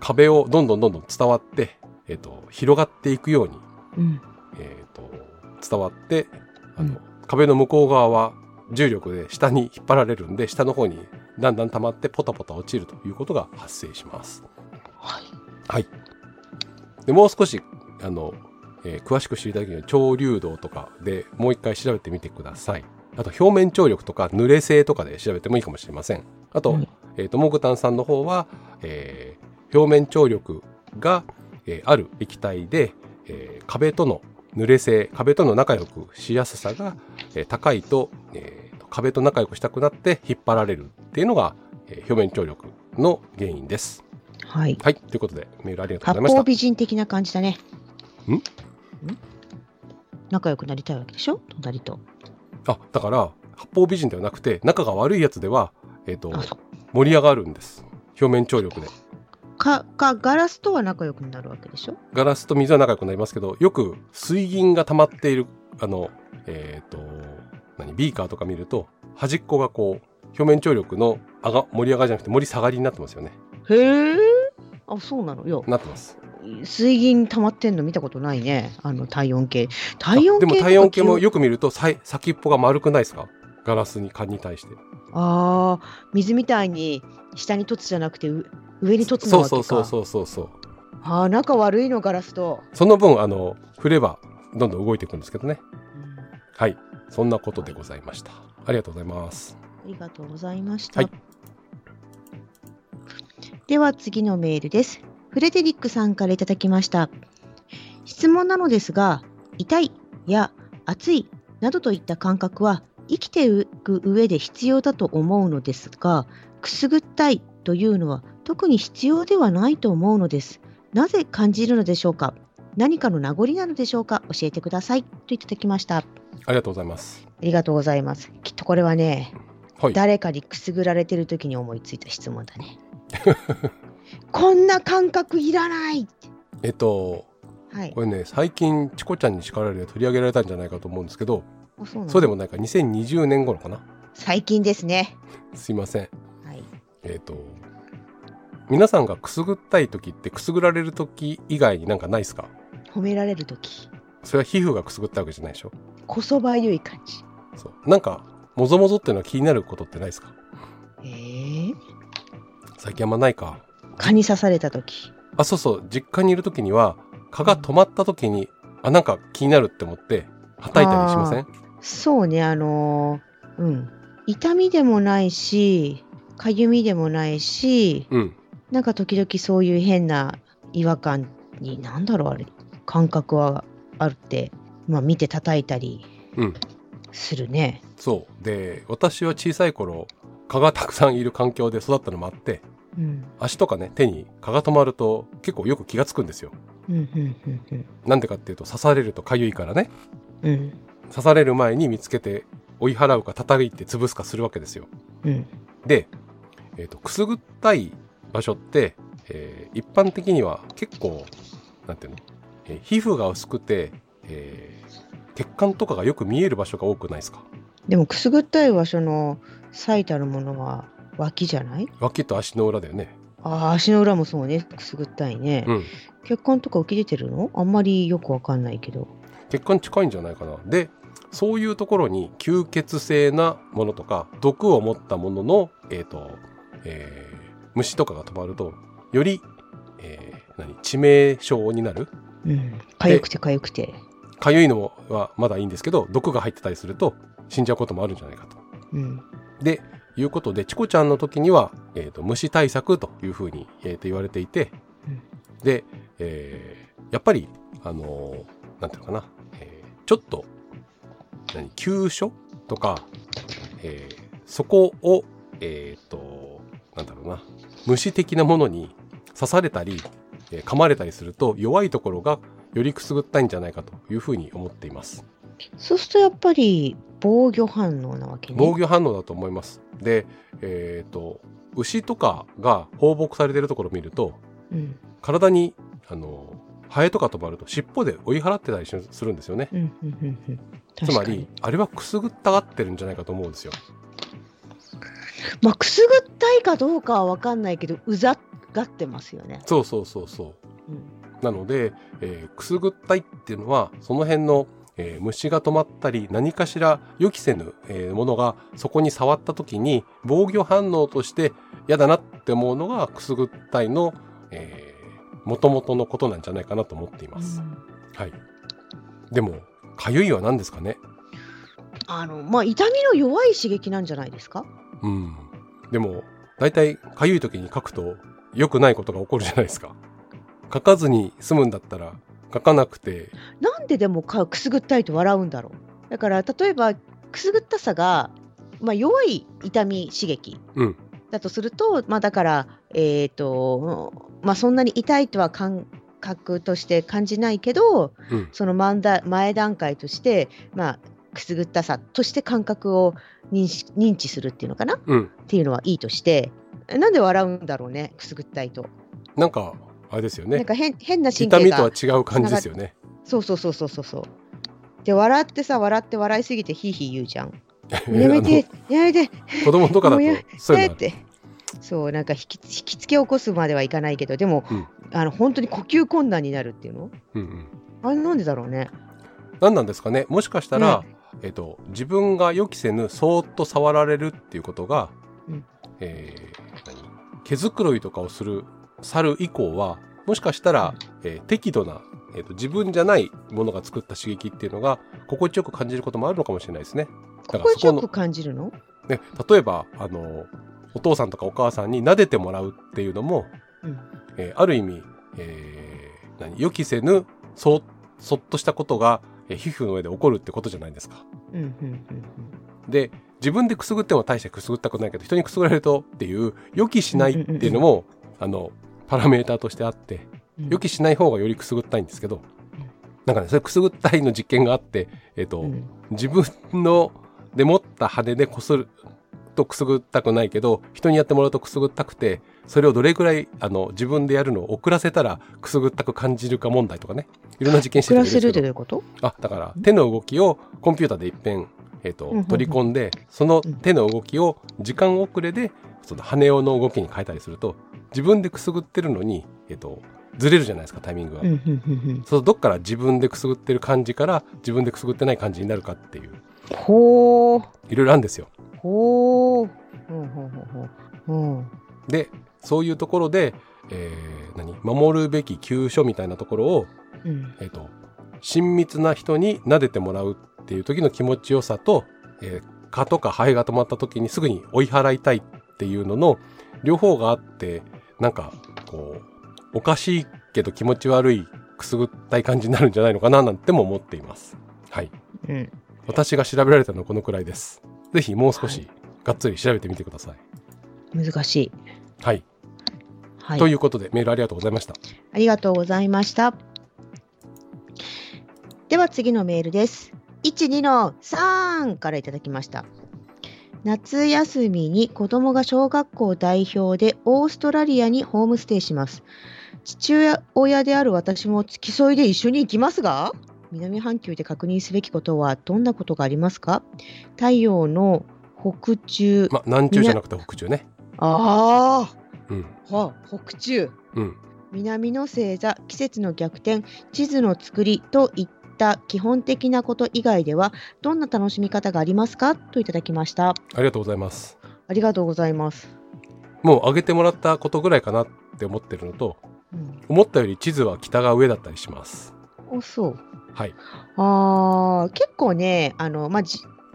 壁をどんどんどんどん伝わって、えー、と広がっていくように、うん。えー、と伝わってあの、うん壁の向こう側は重力で下に引っ張られるんで下の方にだんだん溜まってポタポタ落ちるということが発生します。はい。はい。でもう少しあの、えー詳しく知りたい時には超流動とかでもう一回調べてみてください。あと表面張力とか濡れ性とかで調べてもいいかもしれません。あと、はいえー、と木炭酸の方は、えー表面張力が、えーある液体で、えー壁との濡れ性壁との仲良くしやすさが、えー高いと,、えーと壁と仲良くしたくなって引っ張られるっていうのが、えー表面張力の原因です。はい。はいということでメールありがとう八ございました方。美人的な感じだね。ん？ん？仲良くなりたいわけでしょ？隣と。あだから八方美人ではなくて仲が悪いやつでは、えー、と盛り上がるんです表面張力で。か、か、ガラスとは仲良くなるわけでしょ？ガラスと水は仲良くなりますけどよく水銀が溜まっているあのえっ、と何ビーカーとか見ると端っこがこう表面張力の上が盛り上がりじゃなくて盛り下がりになってますよねへえ。あ、そうなの？よ。なってます水銀溜まってんの見たことないね。あの体温計。体温計あでも体温計もよ。よく見るとさい先っぽが丸くないですか？ガラスに缶に対してああ、水みたいに下に凸じゃなくてう上に凸なそうわけか。そうそうそうそうそうああ、仲悪いのガラスと。その分あの振ればどんどん動いていくんですけどねうんはいそんなことでございましたありがとうございますありがとうございました。はいでは次のメールです。フレデリックさんからいただきました。質問なのですが、痛いや熱いなどといった感覚は生きていく上で必要だと思うのですが、くすぐったいというのは特に必要ではないと思うのです。なぜ感じるのでしょうか？何かの名残なのでしょうか？教えてください。といただきました。あありがとうございますりがとうございます。きっとこれはね、はい誰かにくすぐられてる時に思いついた質問だね。こんな感覚いらないえっとはいこ。れね最近チコちゃんに叱られて取り上げられたんじゃないかと思うんですけどそうでもないか2020年頃かな？最近ですね。すいませんはい。えっ、と皆さんがくすぐったい時ってくすぐられる時以外になんかないですか？褒められる時。それは皮膚がくすぐったいわけじゃないでしょ？こそばゆい感じ。そう。なんかもぞもぞっていうのは気になることってないですか？えー、最近あんまないか。蚊に刺された時。あそうそう。実家にいる時には蚊が止まった時にあなんか気になるって思ってはたいたりしません？そうね、あのーうん。痛みでもないし、かゆみでもないし、うんなんか時々そういう変な違和感に、なんだろうあれ、感覚はあるって、まあ見て叩いたりうんするね。そうで私は小さい頃蚊がたくさんいる環境で育ったのもあってうん。足とかね手に蚊が止まると結構よく気がつくんですようん、うん、うん、うん。なんでかっていうと刺されると痒いからねうん。刺される前に見つけて追い払うか叩いて潰すかするわけですようん。で、えーとくすぐったい場所って、えー一般的には結構なんていうの、えー皮膚が薄くて、えー血管とかがよく見える場所が多くないですか？でもくすぐったい場所の最たるものは脇じゃない？脇と足の裏だよね。ああ足の裏もそうね。くすぐったいね、うん。血管とか浮き出てるの？あんまりよくわかんないけど。血管近いんじゃないかな。でそういうところに吸血性なものとか毒を持ったものの、えーとえー虫とかが止まるとより、えー何？致命傷になる。うん。かゆくてかゆくて。かゆいのはまだいいんですけど毒が入ってたりすると死んじゃうこともあるんじゃないかと。うん。でいうことでチコちゃんの時には、えーと虫対策というふうに、えーと言われていて、うん。で、えーやっぱりあのーなんていうのかな、えーちょっと何？急所とか、えーそこをえっ、となんだろうな虫的なものに刺されたり、えー噛まれたりすると弱いところがよりくすぐったいんじゃないかというふうに思っています。そうするとやっぱり防御反応なわけね防御反応だと思います。で、えっ、と、牛とかが放牧されてるところを見ると、うん体に、あの、ハエとか止まると尻尾で追い払ってたりしするんですよね。うんうんうんうんつまり、あれはくすぐったがってるんじゃないかと思うんですよ。まあくすぐったいかどうかはわかんないけどうざがってますよね、そうそうそうそう。うんなので、えーくすぐったいっていうのは、その辺の、えー虫が止まったり、何かしら予期せぬ、えーものがそこに触った時に、防御反応として嫌だなって思うのがくすぐったいの、えー、元々のことなんじゃないかなと思っています。はい。でも、かゆいは何ですかね？あのまあ痛みの弱い刺激なんじゃないですか？うん。でも、大体かゆい時に書くと良くないことが起こるじゃないですか。書かずに済むんだったら書かなくてなんででもかくすぐったいと笑うんだろうだから例えばくすぐったさが、まあ、弱い痛み刺激うんだとすると、まあ、だから、えーとまあ、そんなに痛いとは感覚として感じないけどうんその前段階として、まあ、くすぐったさとして感覚を認識認知するっていうのかな？っうんていうのはいいとしてなんで笑うんだろうね？くすぐったいと。なんかあれですよねなんか変変な神痛みとは違う感じですよね。そうそうそうそうそうそう。で笑ってさ笑って笑いすぎてヒーヒー言うじゃん。あ やめてやめての子供とかだとそういうの。そうなんか引き引きつけ起こすまではいかないけどでも、うんあの本当に呼吸困難になるっていうの？うんうんあれなんでだろうね？何なんですかね？もしかしたら、えっと、自分が予期せぬそーっと触られるっていうことが、うん。えー何？毛づくろいとかをする猿以降はもしかしたら、えー適度な、えーと自分じゃないものが作った刺激っていうのが心地よく感じることもあるのかもしれないですね。だから心地よく感じるの？ね、例えばあのお父さんとかお母さんに撫でてもらうっていうのも、うん。えーある意味、えー何？予期せぬそそっとしたことが、えー皮膚の上で起こるってことじゃないですか。うんうんうんで自分でくすぐっても大してくすぐったくないけど人にくすぐられるとっていう予期しないっていうのも、あのパラメーターとしてあってうん。予期しない方がよりくすぐったいんですけど、なんかねそれくすぐったいの実験があって、えっとうん自分ので持った羽でこするとくすぐったくないけど人にやってもらうとくすぐったくてそれをどれくらいあの自分でやるのを遅らせたらくすぐったく感じるか問題とかね。いろんな実験してるっるんですけど。てどういうこと？あだから手の動きをコンピューターでいっぺん、えっと取り込んでその手の動きを時間遅れでその羽の動きに変えたりすると自分でくすぐってるのに、えっとずれるじゃないですかタイミングが。そうどっから自分でくすぐってる感じから自分でくすぐってない感じになるかっていう。ほー。いろいろあるんですよ。ほー。ほうほうほうほうほうでそういうところで、えー何？守るべき急所みたいなところを、うんえー、と親密な人に撫でてもらうっていう時の気持ちよさと、えー蚊とかハエが止まった時にすぐに追い払いたいっていうのの両方があってなんかこうおかしいけど気持ち悪いくすぐったい感じになるんじゃないのかななんても思っています。はい。うん私が調べられたのはこのくらいです。ぜひもう少しがっつり調べてみてください。難しい。はい。はい。ということでメールありがとうございました。ありがとうございました。では次のメールです。12の3からいただきました。夏休みに子供が小学校代表でオーストラリアにホームステイします。父親である私も付き添いで一緒に行きますが南半球で確認すべきことはどんなことがありますか？太陽の北中、ま、南中じゃなくて北中ね。あうん。あ、は北中。うん。南の星座季節の逆転地図の作りといった基本的なこと以外ではどんな楽しみ方がありますか？といただきましたありがとうございます。ありがとうございます、もう挙げてもらったことぐらいかなって思ってるのと、うん、思ったより地図は北が上だったりします。おそうはい。あー結構ねあの、まあ、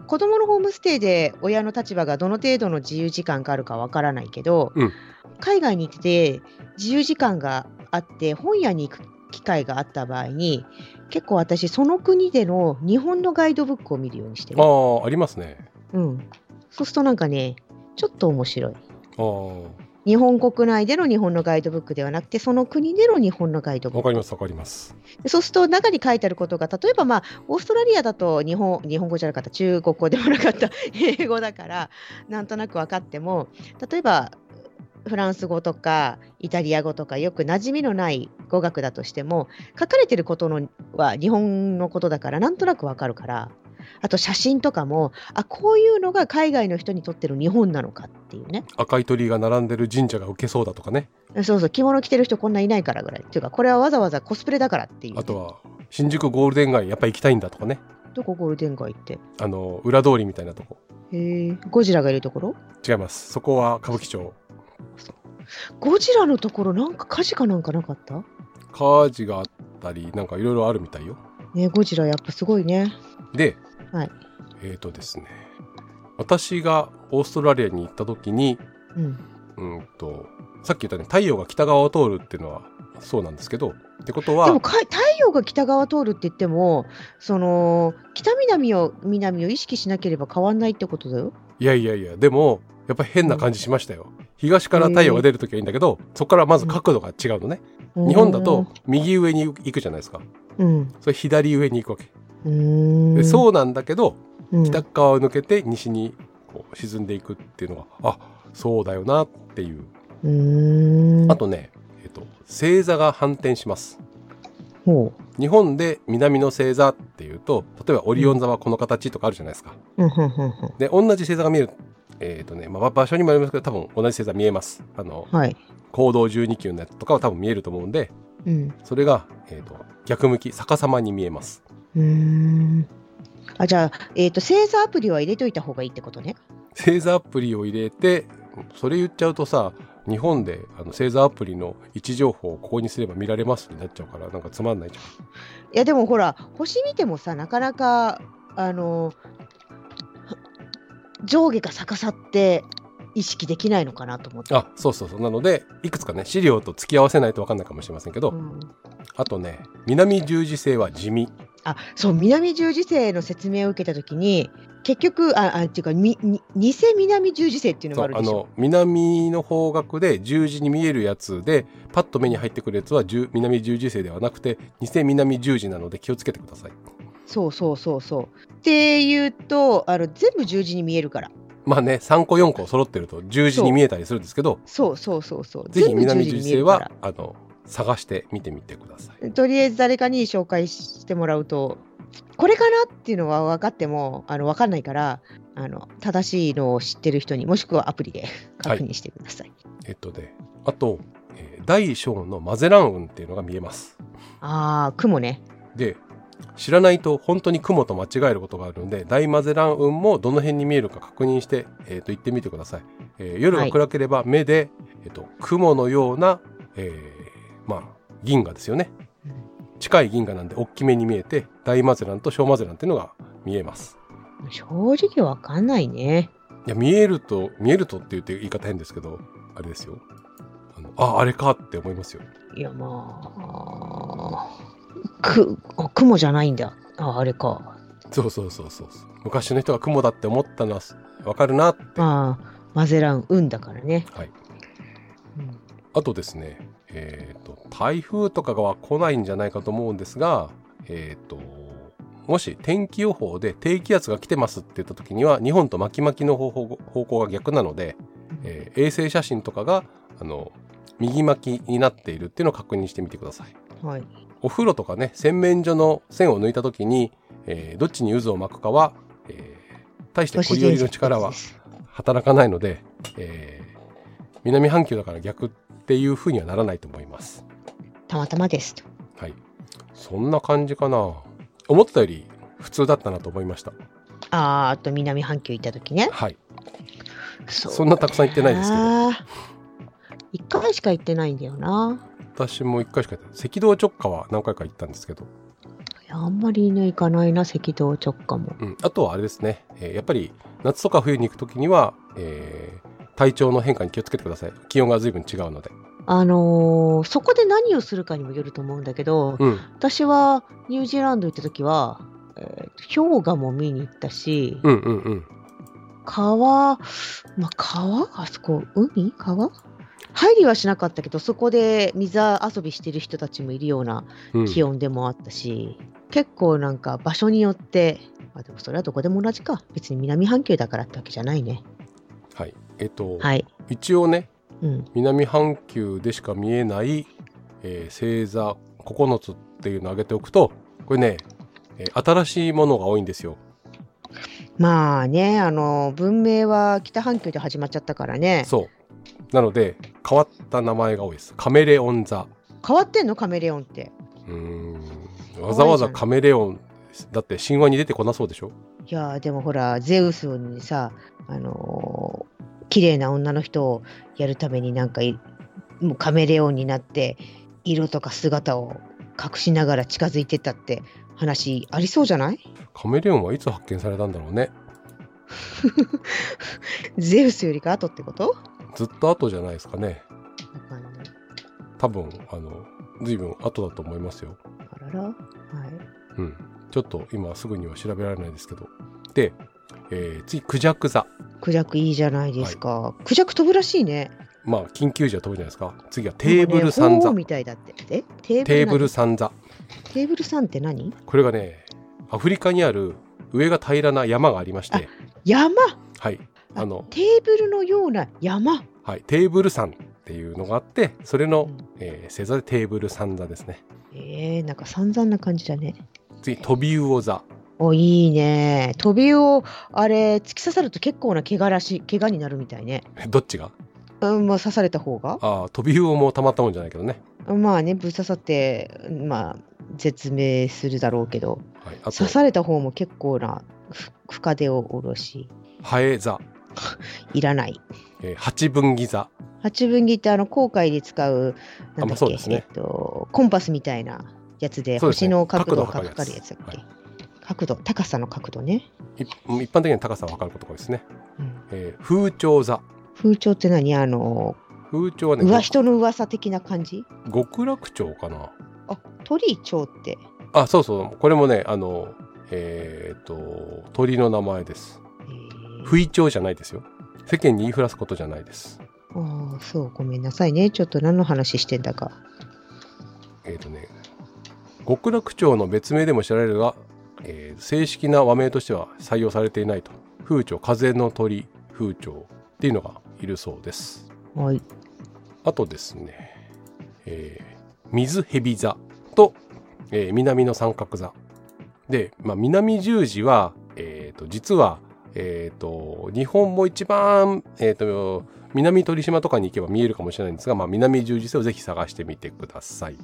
じ子供のホームステイで親の立場がどの程度の自由時間があるかわからないけど、うん海外に行ってて自由時間があって本屋に行く機会があった場合に結構私その国での日本のガイドブックを見るようにしてる。ああ、ありますね。うん、そうするとなんかねちょっと面白い。ああ、日本国内での日本のガイドブックではなくてその国での日本のガイドブックわかりますわかります。でそうすると中に書いてあることが例えばまあオーストラリアだと日本日本語じゃなかった中国語でもなかった 英語だからなんとなく分かっても例えばフランス語とかイタリア語とかよく馴染みのない語学だとしても書かれてることのは日本のことだからなんとなく分かるからあと写真とかもあこういうのが海外の人にとってる日本なのかっていうね赤い鳥居が並んでる神社が受けそうだとかね。そうそう着物着てる人こんないないからぐらいっていうかこれはわざわざコスプレだからっていうあとは、新宿ゴールデン街やっぱ行きたいんだとかね。どこゴールデン街って？あの、裏通りみたいなとこ。へえゴジラがいるところ？違います。そこは歌舞伎町。ゴジラのところなんか火事かなんかなかった？火事があったり、なんかいろいろあるみたいよ。ねゴジラやっぱすごいね。で、はいえっ、とですね。私がオーストラリアに行った時に、うん。うんとさっき言ったね太陽が北側を通るっていうのはそうなんですけどってことではもか太陽が北側通るって言ってもその北南を南を意識しなければ変わんないってことだよ。いやいやいやでもやっぱり変な感じしましたよ。東から太陽が出るときはいいんだけど、そこからまず角度が違うのね。日本だと右上に行くじゃないですか。うん、それ左上に行くわけ。そうなんだけど、うん北側を抜けて西にこう沈んでいくっていうのが、あそうだよなっていう。あとね、えっと、星座が反転します。ほ日本で南の星座っていうと、例えばオリオン座はこの形とかあるじゃないですか。ううんで、同じ星座が見える。えっ、とね、まあ、場所にもありますけど、多分同じ星座見えます。あの、はい。行動12級のやつとかは多分見えると思うんで、うん。それが、えっ、と、逆向き、逆さまに見えます。うーん。あ、じゃあ、えっ、と、星座アプリは入れといた方がいいってことね。星座アプリを入れて、それ言っちゃうとさ、日本であの星座アプリの位置情報をここにすれば見られますになっちゃうから、なんかつまんないじゃん。いや、でもほら、星見てもさ、なかなか、あの、上下が逆さって意識できないのかなと思って。あ、そうそうそう。なので、いくつかね、資料と付き合わせないと分かんないかもしれませんけど、うんあとね、南十字星は地味。あそう南十字星の説明を受けたときに結局ああっていうかみに偽南十字星っていうのがあるでしょ。の南の方角で十字に見えるやつでパッと目に入ってくるやつは十南十字星ではなくて偽南十字なので気をつけてください。そうそうそうそう。っていうとあの全部十字に見えるから。まあね3個4個揃ってると十字に見えたりするんですけど。そうそうそうそう。ぜひ南十字星はあの探して見てみてください。らとりあえず誰かに紹介してもらうとこれかなっていうのは分かってもあの分かんないからあの正しいのを知ってる人にもしくはアプリで確認してください、えっとねあと、えー大小のマゼラン雲っていうのが見えます。ああ雲ね。で知らないと本当に雲と間違えることがあるので大マゼラン雲もどの辺に見えるか確認して、えー、と行ってみてください、えー夜が暗ければ目で、えー、と雲のような、えーまあ銀河ですよね。近い銀河なんで大きめに見えて大マゼランと小マゼランっていうのが見えます。正直分かんないね。いや見えると見えるとって言って言い方変ですけどあれですよ。あのああれかって思いますよ。いやまあくあ雲じゃないんだ。ああれか。そうそうそうそう。昔の人が雲だって思ったのはわかるなって。まあマゼラン運だからね、はい。うん。あとですね、えっ、と、台風とかは来ないんじゃないかと思うんですが、えっ、と、もし天気予報で低気圧が来てますって言った時には、日本と巻き巻きの方向が逆なので、えー衛星写真とかが、あの、右巻きになっているっていうのを確認してみてください。はいお風呂とかね、洗面所の線を抜いた時に、えーどっちに渦を巻くかは、えー大してコリオリの力は働かないので、えー南半球だから逆っていう風にはならないと思います。たまたまですとはい。そんな感じかな。思ってたより普通だったなと思いました。あーあと南半球行った時ねはい。そそんなたくさん行ってないですけど、ど一回しか行ってないんだよな私も一回しか行って。赤道直下は何回か行ったんですけど、あんまりね行かないな赤道直下もうん。あとはあれですね、えーやっぱり夏とか冬に行くときには、えー体調の変化に気をつけてください。気温が随分違うので。あのーそこで何をするかにもよると思うんだけど、うん。私はニュージーランド行った時は、えー氷河も見に行ったし、うんうんうん。川、まあ、川？あそこ、海？川？入りはしなかったけど、そこで水遊びしてる人たちもいるようなうん、気温でもあったし、結構なんか場所によって、まあ、でもそれはどこでも同じか。別に南半球だからってわけじゃないね。はい。えっ、と、はい。一応ね、うん。南半球でしか見えない、えー星座9つっていうのを挙げておくとこれね、えー新しいものが多いんですよ。まあね、あの、文明は北半球で始まっちゃったからね。そう。なので変わった名前が多いです。カメレオン座。変わってんの？カメレオンって。うーん。わざわざカメレオンだって神話に出てこなそうでしょ？いやーでもほらゼウスにさあのー綺麗な女の人をやるためになんかいもうカメレオンになって色とか姿を隠しながら近づいてったって話ありそうじゃない？カメレオンはいつ発見されたんだろうねゼウスよりか後ってこと？ずっと後じゃないですかね。わかんない。多分、あの、随分後だと思いますよ。あらら。はい。うん。ちょっと今すぐには調べられないですけど。で、えー次、クジャク座。クジャクいいじゃないですか。クジャク飛ぶらしいね。まあ、緊急時は飛ぶじゃないですか。次はテーブル三座。ねみたいだって。え？テーブル三座。テーブルさんって何？これがね、アフリカにある上が平らな山がありまして、山？はい。あの、テーブルのような山？はい。テーブル山っていうのがあって、それのう、んえー星座でテーブル三座ですね。えー、なんか散々な感じだね。次、飛び魚座。お、いいね。飛びを、あれ、突き刺さると結構な怪我らしい、怪我になるみたいね。どっちが？うん、まあ刺された方が。ああ、飛び魚もたまったもんじゃないけどね。まあね、ぶっ刺さって、まあ、絶命するだろうけど、はい。刺、された方も結構なふ深手を下ろし、ハエ座。いらない。えー八分岐座。八分岐ってあの航海で使うなんだっけ、ねえっと、コンパスみたいなやつで星の角度が角度測るやつかかるやつだっけ、は角度高さの角度ね、い一般的に高さは分かることが多いですね。うん、えー風潮座。風潮って何？あの風潮はね、人の噂的な感じ？極楽鳥かな。あ鳥居町ってあ、そうそう。これもね、あの、えっ、と、鳥の名前です。えー不意鳥じゃないですよ。世間に言いふらすことじゃないです。ああそうごめんなさいねちょっと何の話してんだかえっ、とね、極楽鳥の別名でも知られるが、えー正式な和名としては採用されていないと。風鳥、風の鳥、風鳥っていうのがいるそうです。はいあとですね、えー水蛇座と、えー南の三角座。で、まあ、南十字は、えーと、実は、えーと、日本も一番、えーと、南鳥島とかに行けば見えるかもしれないんですが、まあ、南十字星をぜひ探してみてください。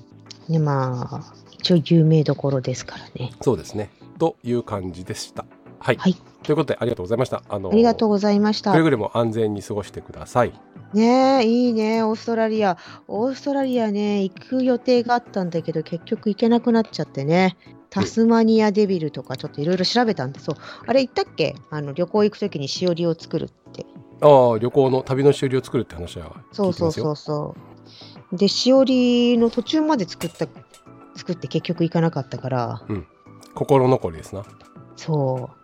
ねまあ一応有名どころですからねそうですね。という感じでした。はい。はい。ということで、ありがとうございました。あのありがとうございました。くれぐれも安全に過ごしてください。ねえいいねオーストラリア。オーストラリアね行く予定があったんだけど結局行けなくなっちゃってね。タスマニアデビルとかちょっといろいろ調べたんでそう。あれ言ったっけ？あの旅行行く時にしおりを作るって。ああ、旅行の旅の終了を作るって話は聞いてますよ。そうそうそうそう。でしおりの途中まで作った作って結局行かなかったから心残りですな。そう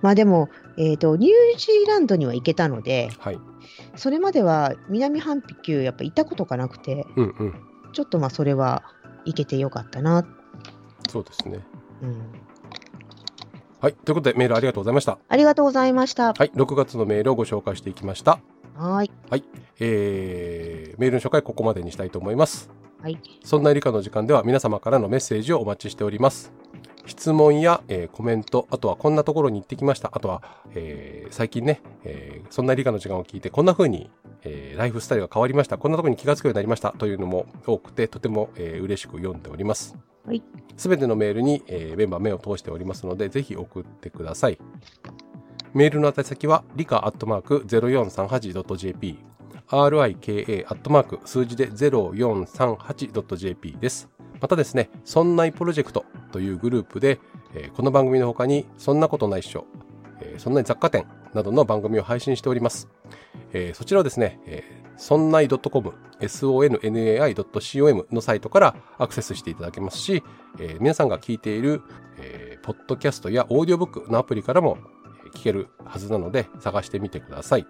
まあでも、えー、とニュージーランドには行けたのではい。それまでは南半球やっぱ行ったことがなくてうんうん。ちょっとまあそれは行けてよかったな、そうですね。うん、はい。ということで、メールありがとうございました。ありがとうございましたはい。6月のメールをご紹介していきました。はーいえー、メールの紹介ここまでにしたいと思います。はいそんな理科の時間では皆様からのメッセージをお待ちしております。質問や、えーコメント、あとはこんなところに行ってきました。あとは、えー最近ね、えーそんな理科の時間を聞いてこんな風に、えーライフスタイルが変わりました。こんなところに気がつくようになりました。というのも多くて、とても、えー嬉しく読んでおります。はいすべてのメールに、えーメンバー目を通しておりますので、ぜひ送ってください。メールの宛先は、理科アットマーク 0438.jp、rika アットマーク数字で 0438.jp です。またですね、そんないプロジェクトというグループで、えーこの番組の他に、そんなことないっしょ、えーそんない雑貨店などの番組を配信しております。えーそちらをですね、えーそんない .com、sonnai.com のサイトからアクセスしていただけますし、えー皆さんが聞いている、えーポッドキャストやオーディオブックのアプリからも聞けるはずなので探してみてください。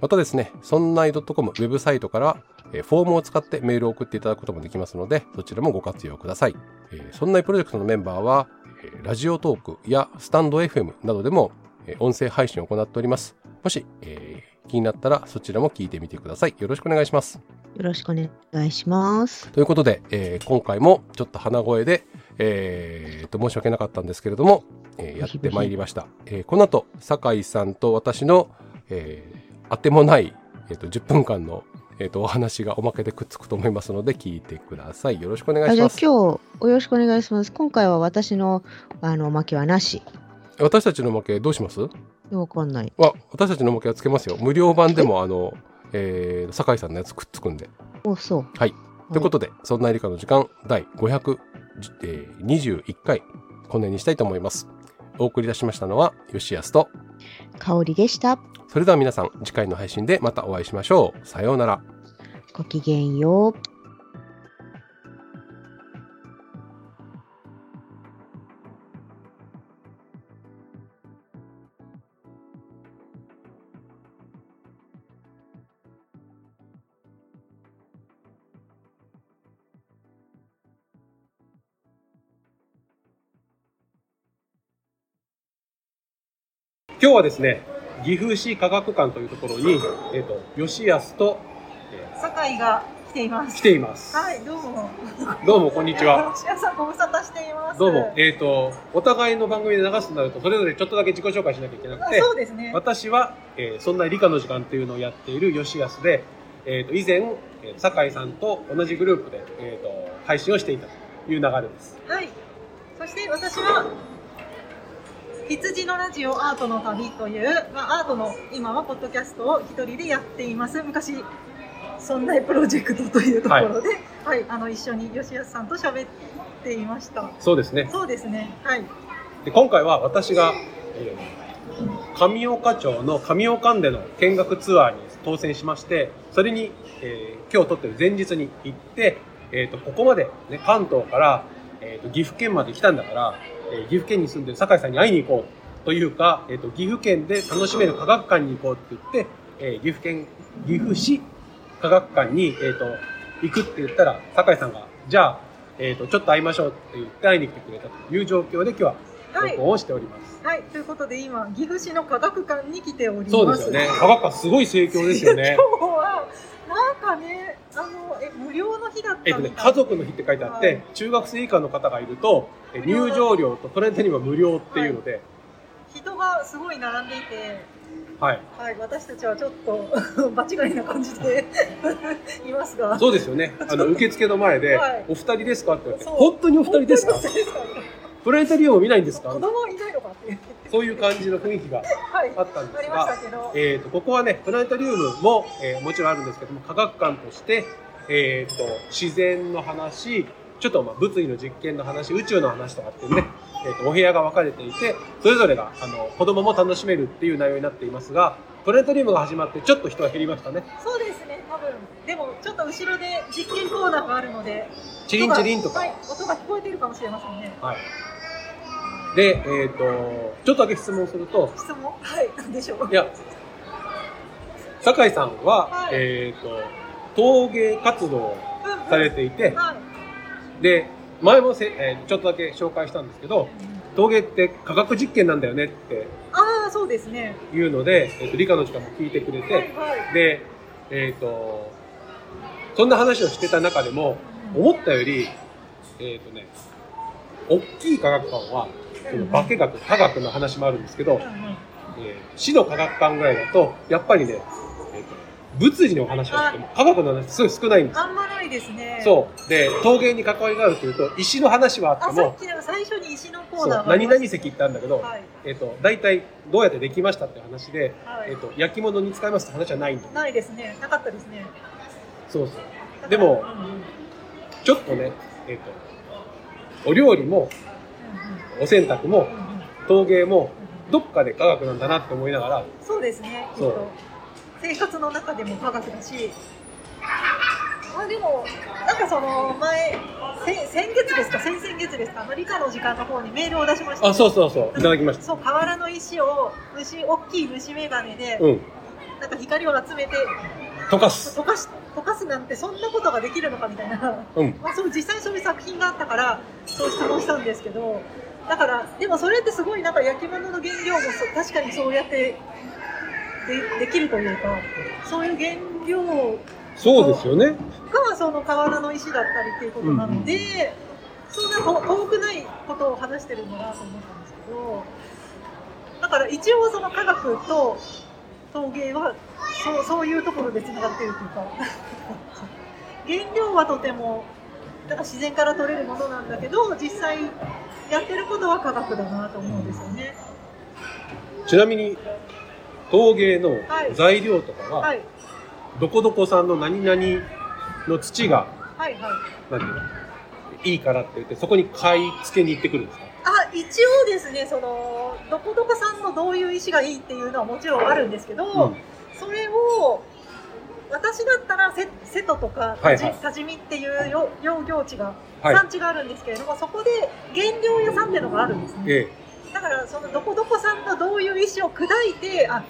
またですね、そんない .com ウェブサイトからえーフォームを使ってメールを送っていただくこともできますので、そちらもご活用ください。えーそんないプロジェクトのメンバーは、えーラジオトークやスタンド FM などでもえー音声配信を行っております。もし、えー気になったらそちらも聞いてみてください。よろしくお願いします。よろしくお願いしますということで、えー今回もちょっと鼻声で、えーと申し訳なかったんですけれども、えーやってまいりました。えーこの後、酒井さんと私の、えーあてもない、えーと10分間の、えーとお話がおまけでくっつくと思いますので聞いてください。よろしくお願いあじゃあします。今日およろしくお願いします今回は私のあのおまけはなし私たちのおまけどうします？わかんないわ私たちのおまけはつけますよ。無料版でもあの、えー酒井さんのやつくっつくんで。おそうはい。ということで、そんな理科の時間第521回、この辺にしたいと思います。お送りいたしましたのは吉安と香りでした。それでは皆さん次回の配信でまたお会いしましょうさようならごきげんよう。今日はですね岐阜市科学館というところに、えー、と吉安と、え酒井が来ていまー来す。ています、はい、どうも。どうもこんにちはシアさんご無沙汰しています。どうも、えっ、と、お互いの番組で流すとなると、それぞれちょっとだけ自己紹介しなきゃいけなくあて、そうですね。私は、えーそんな理科の時間っていうのをやっている吉安で、えっ、と、以前、えー酒井さんと同じグループで、えっ、と、配信をしていたという流れです。はい。そして私は、羊のラジオアートの旅という、まあ、アートの今はポッドキャストを一人でやっています。昔、そんなプロジェクトというところで、はい、あの、一緒に吉安さんと喋っていました。そうですね。そうですね。はい。で今回は私が、えー上岡町の上岡んでの見学ツアーに当選しまして、それに、えー今日撮ってる前日に行って、えっ、と、ここまで、ね、関東から、えーと岐阜県まで来たんだから、えー岐阜県に住んでる酒井さんに会いに行こうというか、えっ、と、岐阜県で楽しめる科学館に行こうって言って、えー岐阜県、岐阜市科学館に、えっ、と、行くって言ったら、酒井さんが、じゃあ、えっ、と、ちょっと会いましょうって言って会いに来てくれたという状況で今日ははい録。音をしております。はい。ということで、今、岐阜市の科学館に来ております。そうですよね。科学館すごい盛況ですよね。今日はなんかねあのえ無料の日だったえっとね、家族の日って書いてあって、はい。中学生以下の方がいると、え入場料とトレンテニは無料っていうので、人がすごい並んでいて、はい。はい、私たちはちょっと 場違いな感じで いますが。そうですよね。あの、受付の前で、はい。お二人ですかって言われて、本当にお二人ですか？本当にお二人ですか？トレンテニウムを見ないんですか？子供いないのかってそういう感じの雰囲気がはいあったんですが、けど、えっ、と、ここはね、プラネタリウムも、えーもちろんあるんですけども、科学館として、えっ、と、自然の話、ちょっとまあ物理の実験の話、宇宙の話とかっていうね、えーとお部屋が分かれていて、それぞれがあの子供も楽しめるっていう内容になっていますが、プラネタリウムが始まってちょっと人が減りましたね。そうですね多分でもちょっと後ろで実験コーナーがあるのでチリンチリンとか。はい、音が聞こえてるかもしれませんねはい。で、えっ、と、ちょっとだけ質問すると、質問？はい何でしょう？いや、酒井さんは、はい。えっ、と、陶芸活動をされていて、はい。で、前もせ、えーちょっとだけ紹介したんですけど、陶芸って科学実験なんだよねってああそうですね。いうので、えっ、と、理科の時間も聞いてくれて、はいはい。で、えっ、と、そんな話をしてた中でも、思ったより、えっ、とね、大きい科学館は、その化学、科学の話もあるんですけど、えー市の科学館ぐらいだと、やっぱりね、えーと物理の話があっても、科学の話すごい少ないんですよ。あんまないですねそう。で、陶芸に関わりがあるというと、石の話はあってもあさっ、きの最初に石のコーナー何々石ってあるんだけど、はいえっ、と、大体どうやってできましたって話で、はいえっ、と、焼き物に使いますって話はないんだよ。ないですねなかったですねそうそう。でもうんちょっとね、えっ、と、お料理も、お洗濯も陶芸も、どっかで科学なんだなって思いながら、そうですねそうと生活の中でも科学だしまあでもなんかその前せ先月ですか？先々月ですか？あの理科の時間の方にメールを出しましたあ、そうそうそう、いただきました。そう河原の石を虫大きい虫眼鏡で、うん。なんか光を集めて溶かす。溶かし溶かすなんてそんなことができるのかみたいなうん。まあ、そう実際にそういう作品があったからそう質問したんですけどだからでもそれってすごいなんか焼き物の原料もそ確かにそうやってでできるというかそういう原料そうですよね。がその瓦の石だったりっていうことなので、そんなと遠くないことを話してるんだなと思ったんですけどだから一応その科学と陶芸はそうそういうところでつながってるというか 原料はとてもなんか自然から取れるものなんだけど実際やってることは科学だなと思うんですよね。ちなみに、陶芸のはい。材料とかは、はい。どこどこさんの何々の土が、はいはい。なんていうのいいからって言って、そこに買い付けに行ってくるんですか？ああ一応ですね、その、どこどこさんのどういう石がいいっていうのはもちろんあるんですけど、うん。それを、私だったら瀬瀬戸とか多治見っていうよ養業地が、はい。産地があるんですけれども、そこで原料屋さんっていうのがあるんですね。え。だからそのどこどこさんのどういう石を砕いてあ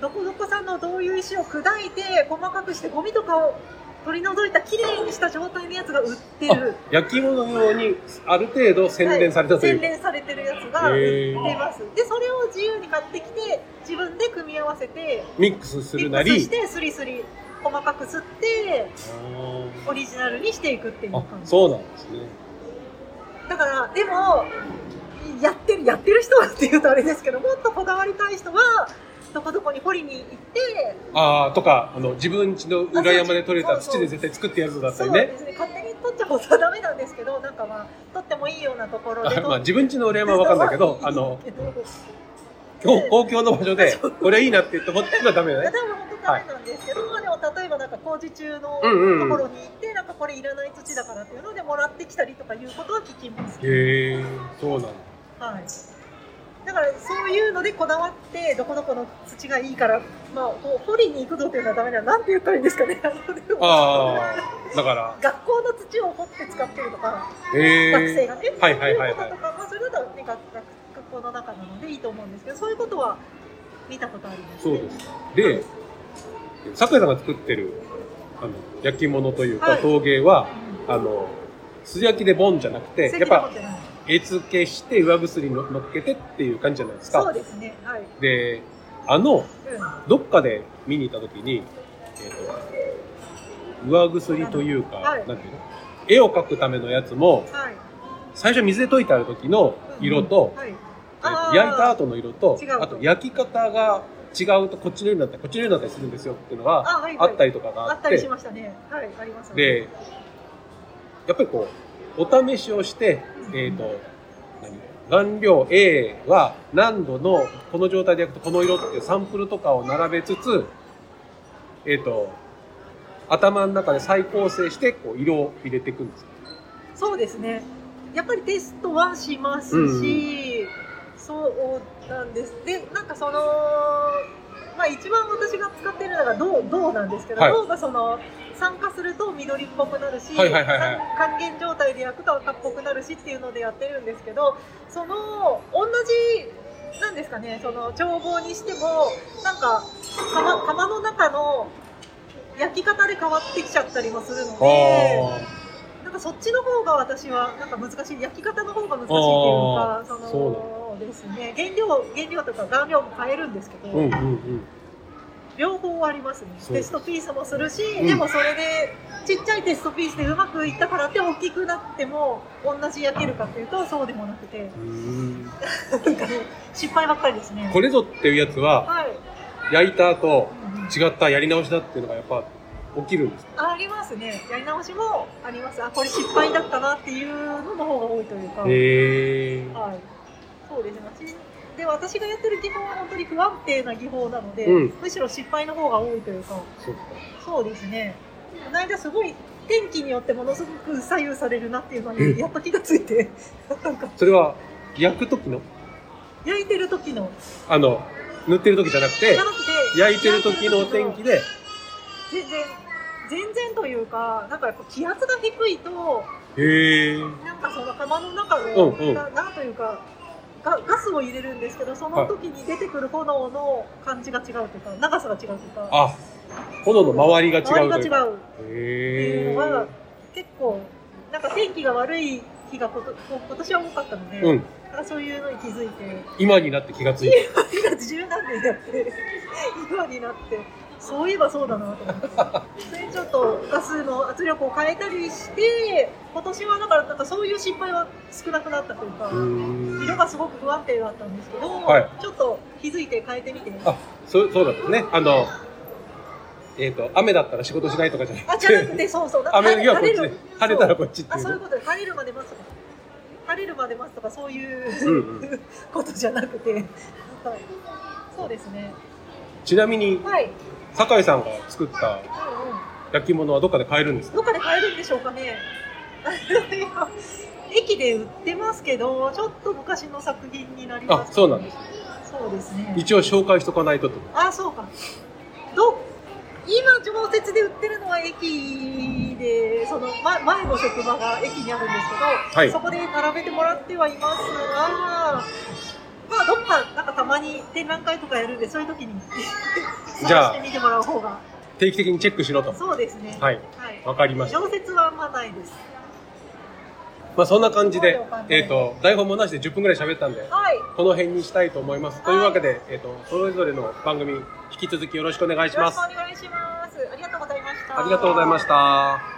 どこどこさんのどういう石を砕いて細かくしてゴミとかを取り除いたきれいにした状態のやつが売ってる、焼き物用にある程度洗練されたというか。洗練されてるやつが売ってますでそれを自由に買ってきて自分で組み合わせてミックスするなりミックスし。てスリスリ細かく吸ってあオリジナルにしていくっていう感じそうなんですね。だからでもやってるやってる人はっていうとあれですけどもっとこだわりたい人はどこどこに掘りに行ってああ、とか、あの、自分家の裏山で採れた土で絶対作ってやるぞだったりね。そうですね勝手に取っちゃ本当はダメなんですけどなんかまあ取ってもいいようなところであ まあ、自分家の裏山はわかんないけど、あの、公公共の場所で、これいいなって言ってはダメだね。多分本当ダメなんですけど、まあでも例えばなんか工事中のうんうんうんところに行って、なんかこれいらない土だからっていうのでもらってきたりとかいうことは聞きます。へえ、そうなんだ。はい。だからそういうのでこだわってどこどこの土がいいから、まあ掘りに行くぞっていうのはダメだな。なんて言ったらいいんですかね。あああ、だから、学校の土を掘って使ってるとか、へえ。学生がね、はいはいはいはいそういうこととか、まあそれだったらね学学学校の中なのでいいと思うんですけど、そういうことは見たことあります、そうですか。で、酒井さんが作ってる、あの、焼き物というかはい陶芸は、うんあの、素焼きでボンじゃなくて、やっぱ、絵付けして上薬の乗っけてっていう感じじゃないですそうか。ですね。はい。で、あの、うん。どっかで見に行った時に、えっ、と、上薬というか、はいなんていうの？絵を描くためのやつも、はい。最初水で溶いてある時の色と、はい。えーあー焼いた後の色とあと焼き方が違うとこっちの色になったり、こっちの色になったりするんですよっていうのがあ、ったりとかがあっあったりて、しましたね。はい、あります、ね。で、やっぱりこう、お試しをして、えっ、と、何顔料 A は何度のこの状態で焼くとこの色っていうサンプルとかを並べつつ、えっ、と、頭の中で再構成してこう色を入れていくんですよ。そうですね。やっぱりテストはしますし、そうなんです。で、なんかその、まあ一番私が使ってるのが銅、銅なんですけど、はい。銅がその、酸化すると緑っぽくなるし、還元状態で焼くと赤っぽくなるしっていうのでやってるんですけど、その、同じ、なんですかね、その調合にしても、なんか、釜釜の中の焼き方で変わってきちゃったりもするので、なんかそっちの方が私はなんか難しい。焼き方の方が難しいっていうかそのですね。原料原料とか顔料も変えるんですけど、うんうんうん。両方ありますね。テストピースもするし、ん。でもそれでちっちゃいテストピースでうまくいったからって大きくなっても同じ焼けるかっていうとそうでもなくて。失敗ばっかりですね。これぞっていうやつは、はい、焼いた後、違ったやり直しだっていうのがやっぱ起きるんですか？あありますね。やり直しもあります。あこれ失敗だったなっていうのの方が多いというか。はい、そうですね。で、私がやってる技法は本当に不安定な技法なので、うん。むしろ失敗の方が多いというか、そうですね。この間すごい天気によってものすごく左右されるなっていうのえにやっと気がついて、なんか。それは焼く時の？焼いてる時の、あの塗ってる時じゃなくて焼いてる時のお天気で。全然、全然というか、なんか気圧が低いと、へえなんかその釜の中の、うんうん。ななんというか、ガガスを入れるんですけど、その時に出てくる炎の感じが違うとか、長さが違うとか、あ炎の周りが違うと周りが違いうっていうへのはえ結構なんか天気が悪い日がこと今年は多かったので、うん。なんかそういうのに気づいて。今になって気がついて今十何年やって今になってそういえばそうだなと思って。それにちょっとガスの圧力を変えたりして今年はだからなんかそういう失敗は少なくなったというか色がすごく不安定だったんですけど、はい。ちょっと気づいて変えてみて。あそうそうだったね。あのえっ、と雨だったら仕事しないとかじゃなくあじゃなくててそうそう。雨の日はこっちで晴れる。晴れたらこっちってあいうね。そう。いうことで晴れるまで待つとか。晴れるまで待つとかそういう、うんうん。ことじゃなくて、はい、そうですね。ちなみにはい、酒井さんが作った焼き物はどっかで買えるんですか？どっかで買えるんでしょうかね 駅で売ってますけど、ちょっと昔の作品になります、あそうなんですそうですね。一応紹介しとかないとと？あ、そうか。ど、今、常設で売ってるのは駅で、その、ま、前の職場が駅にあるんですけど、はいそこで並べてもらってはいますが、まあ、どっか、なんかたまに展覧会とかやるんで、そういう時にじゃあ探してもらう方が。定期的にチェックしろと。そうですね。はい。はい。わかりました。常設はあんまないです。まあそんな感じでえっ、と、台本もなしで10分ぐらい喋ったんで、はい。この辺にしたいと思います。というわけで、えっ、と、それぞれの番組、引き続きよろしくお願いします。よろしくお願いします。ありがとうございました。ありがとうございました。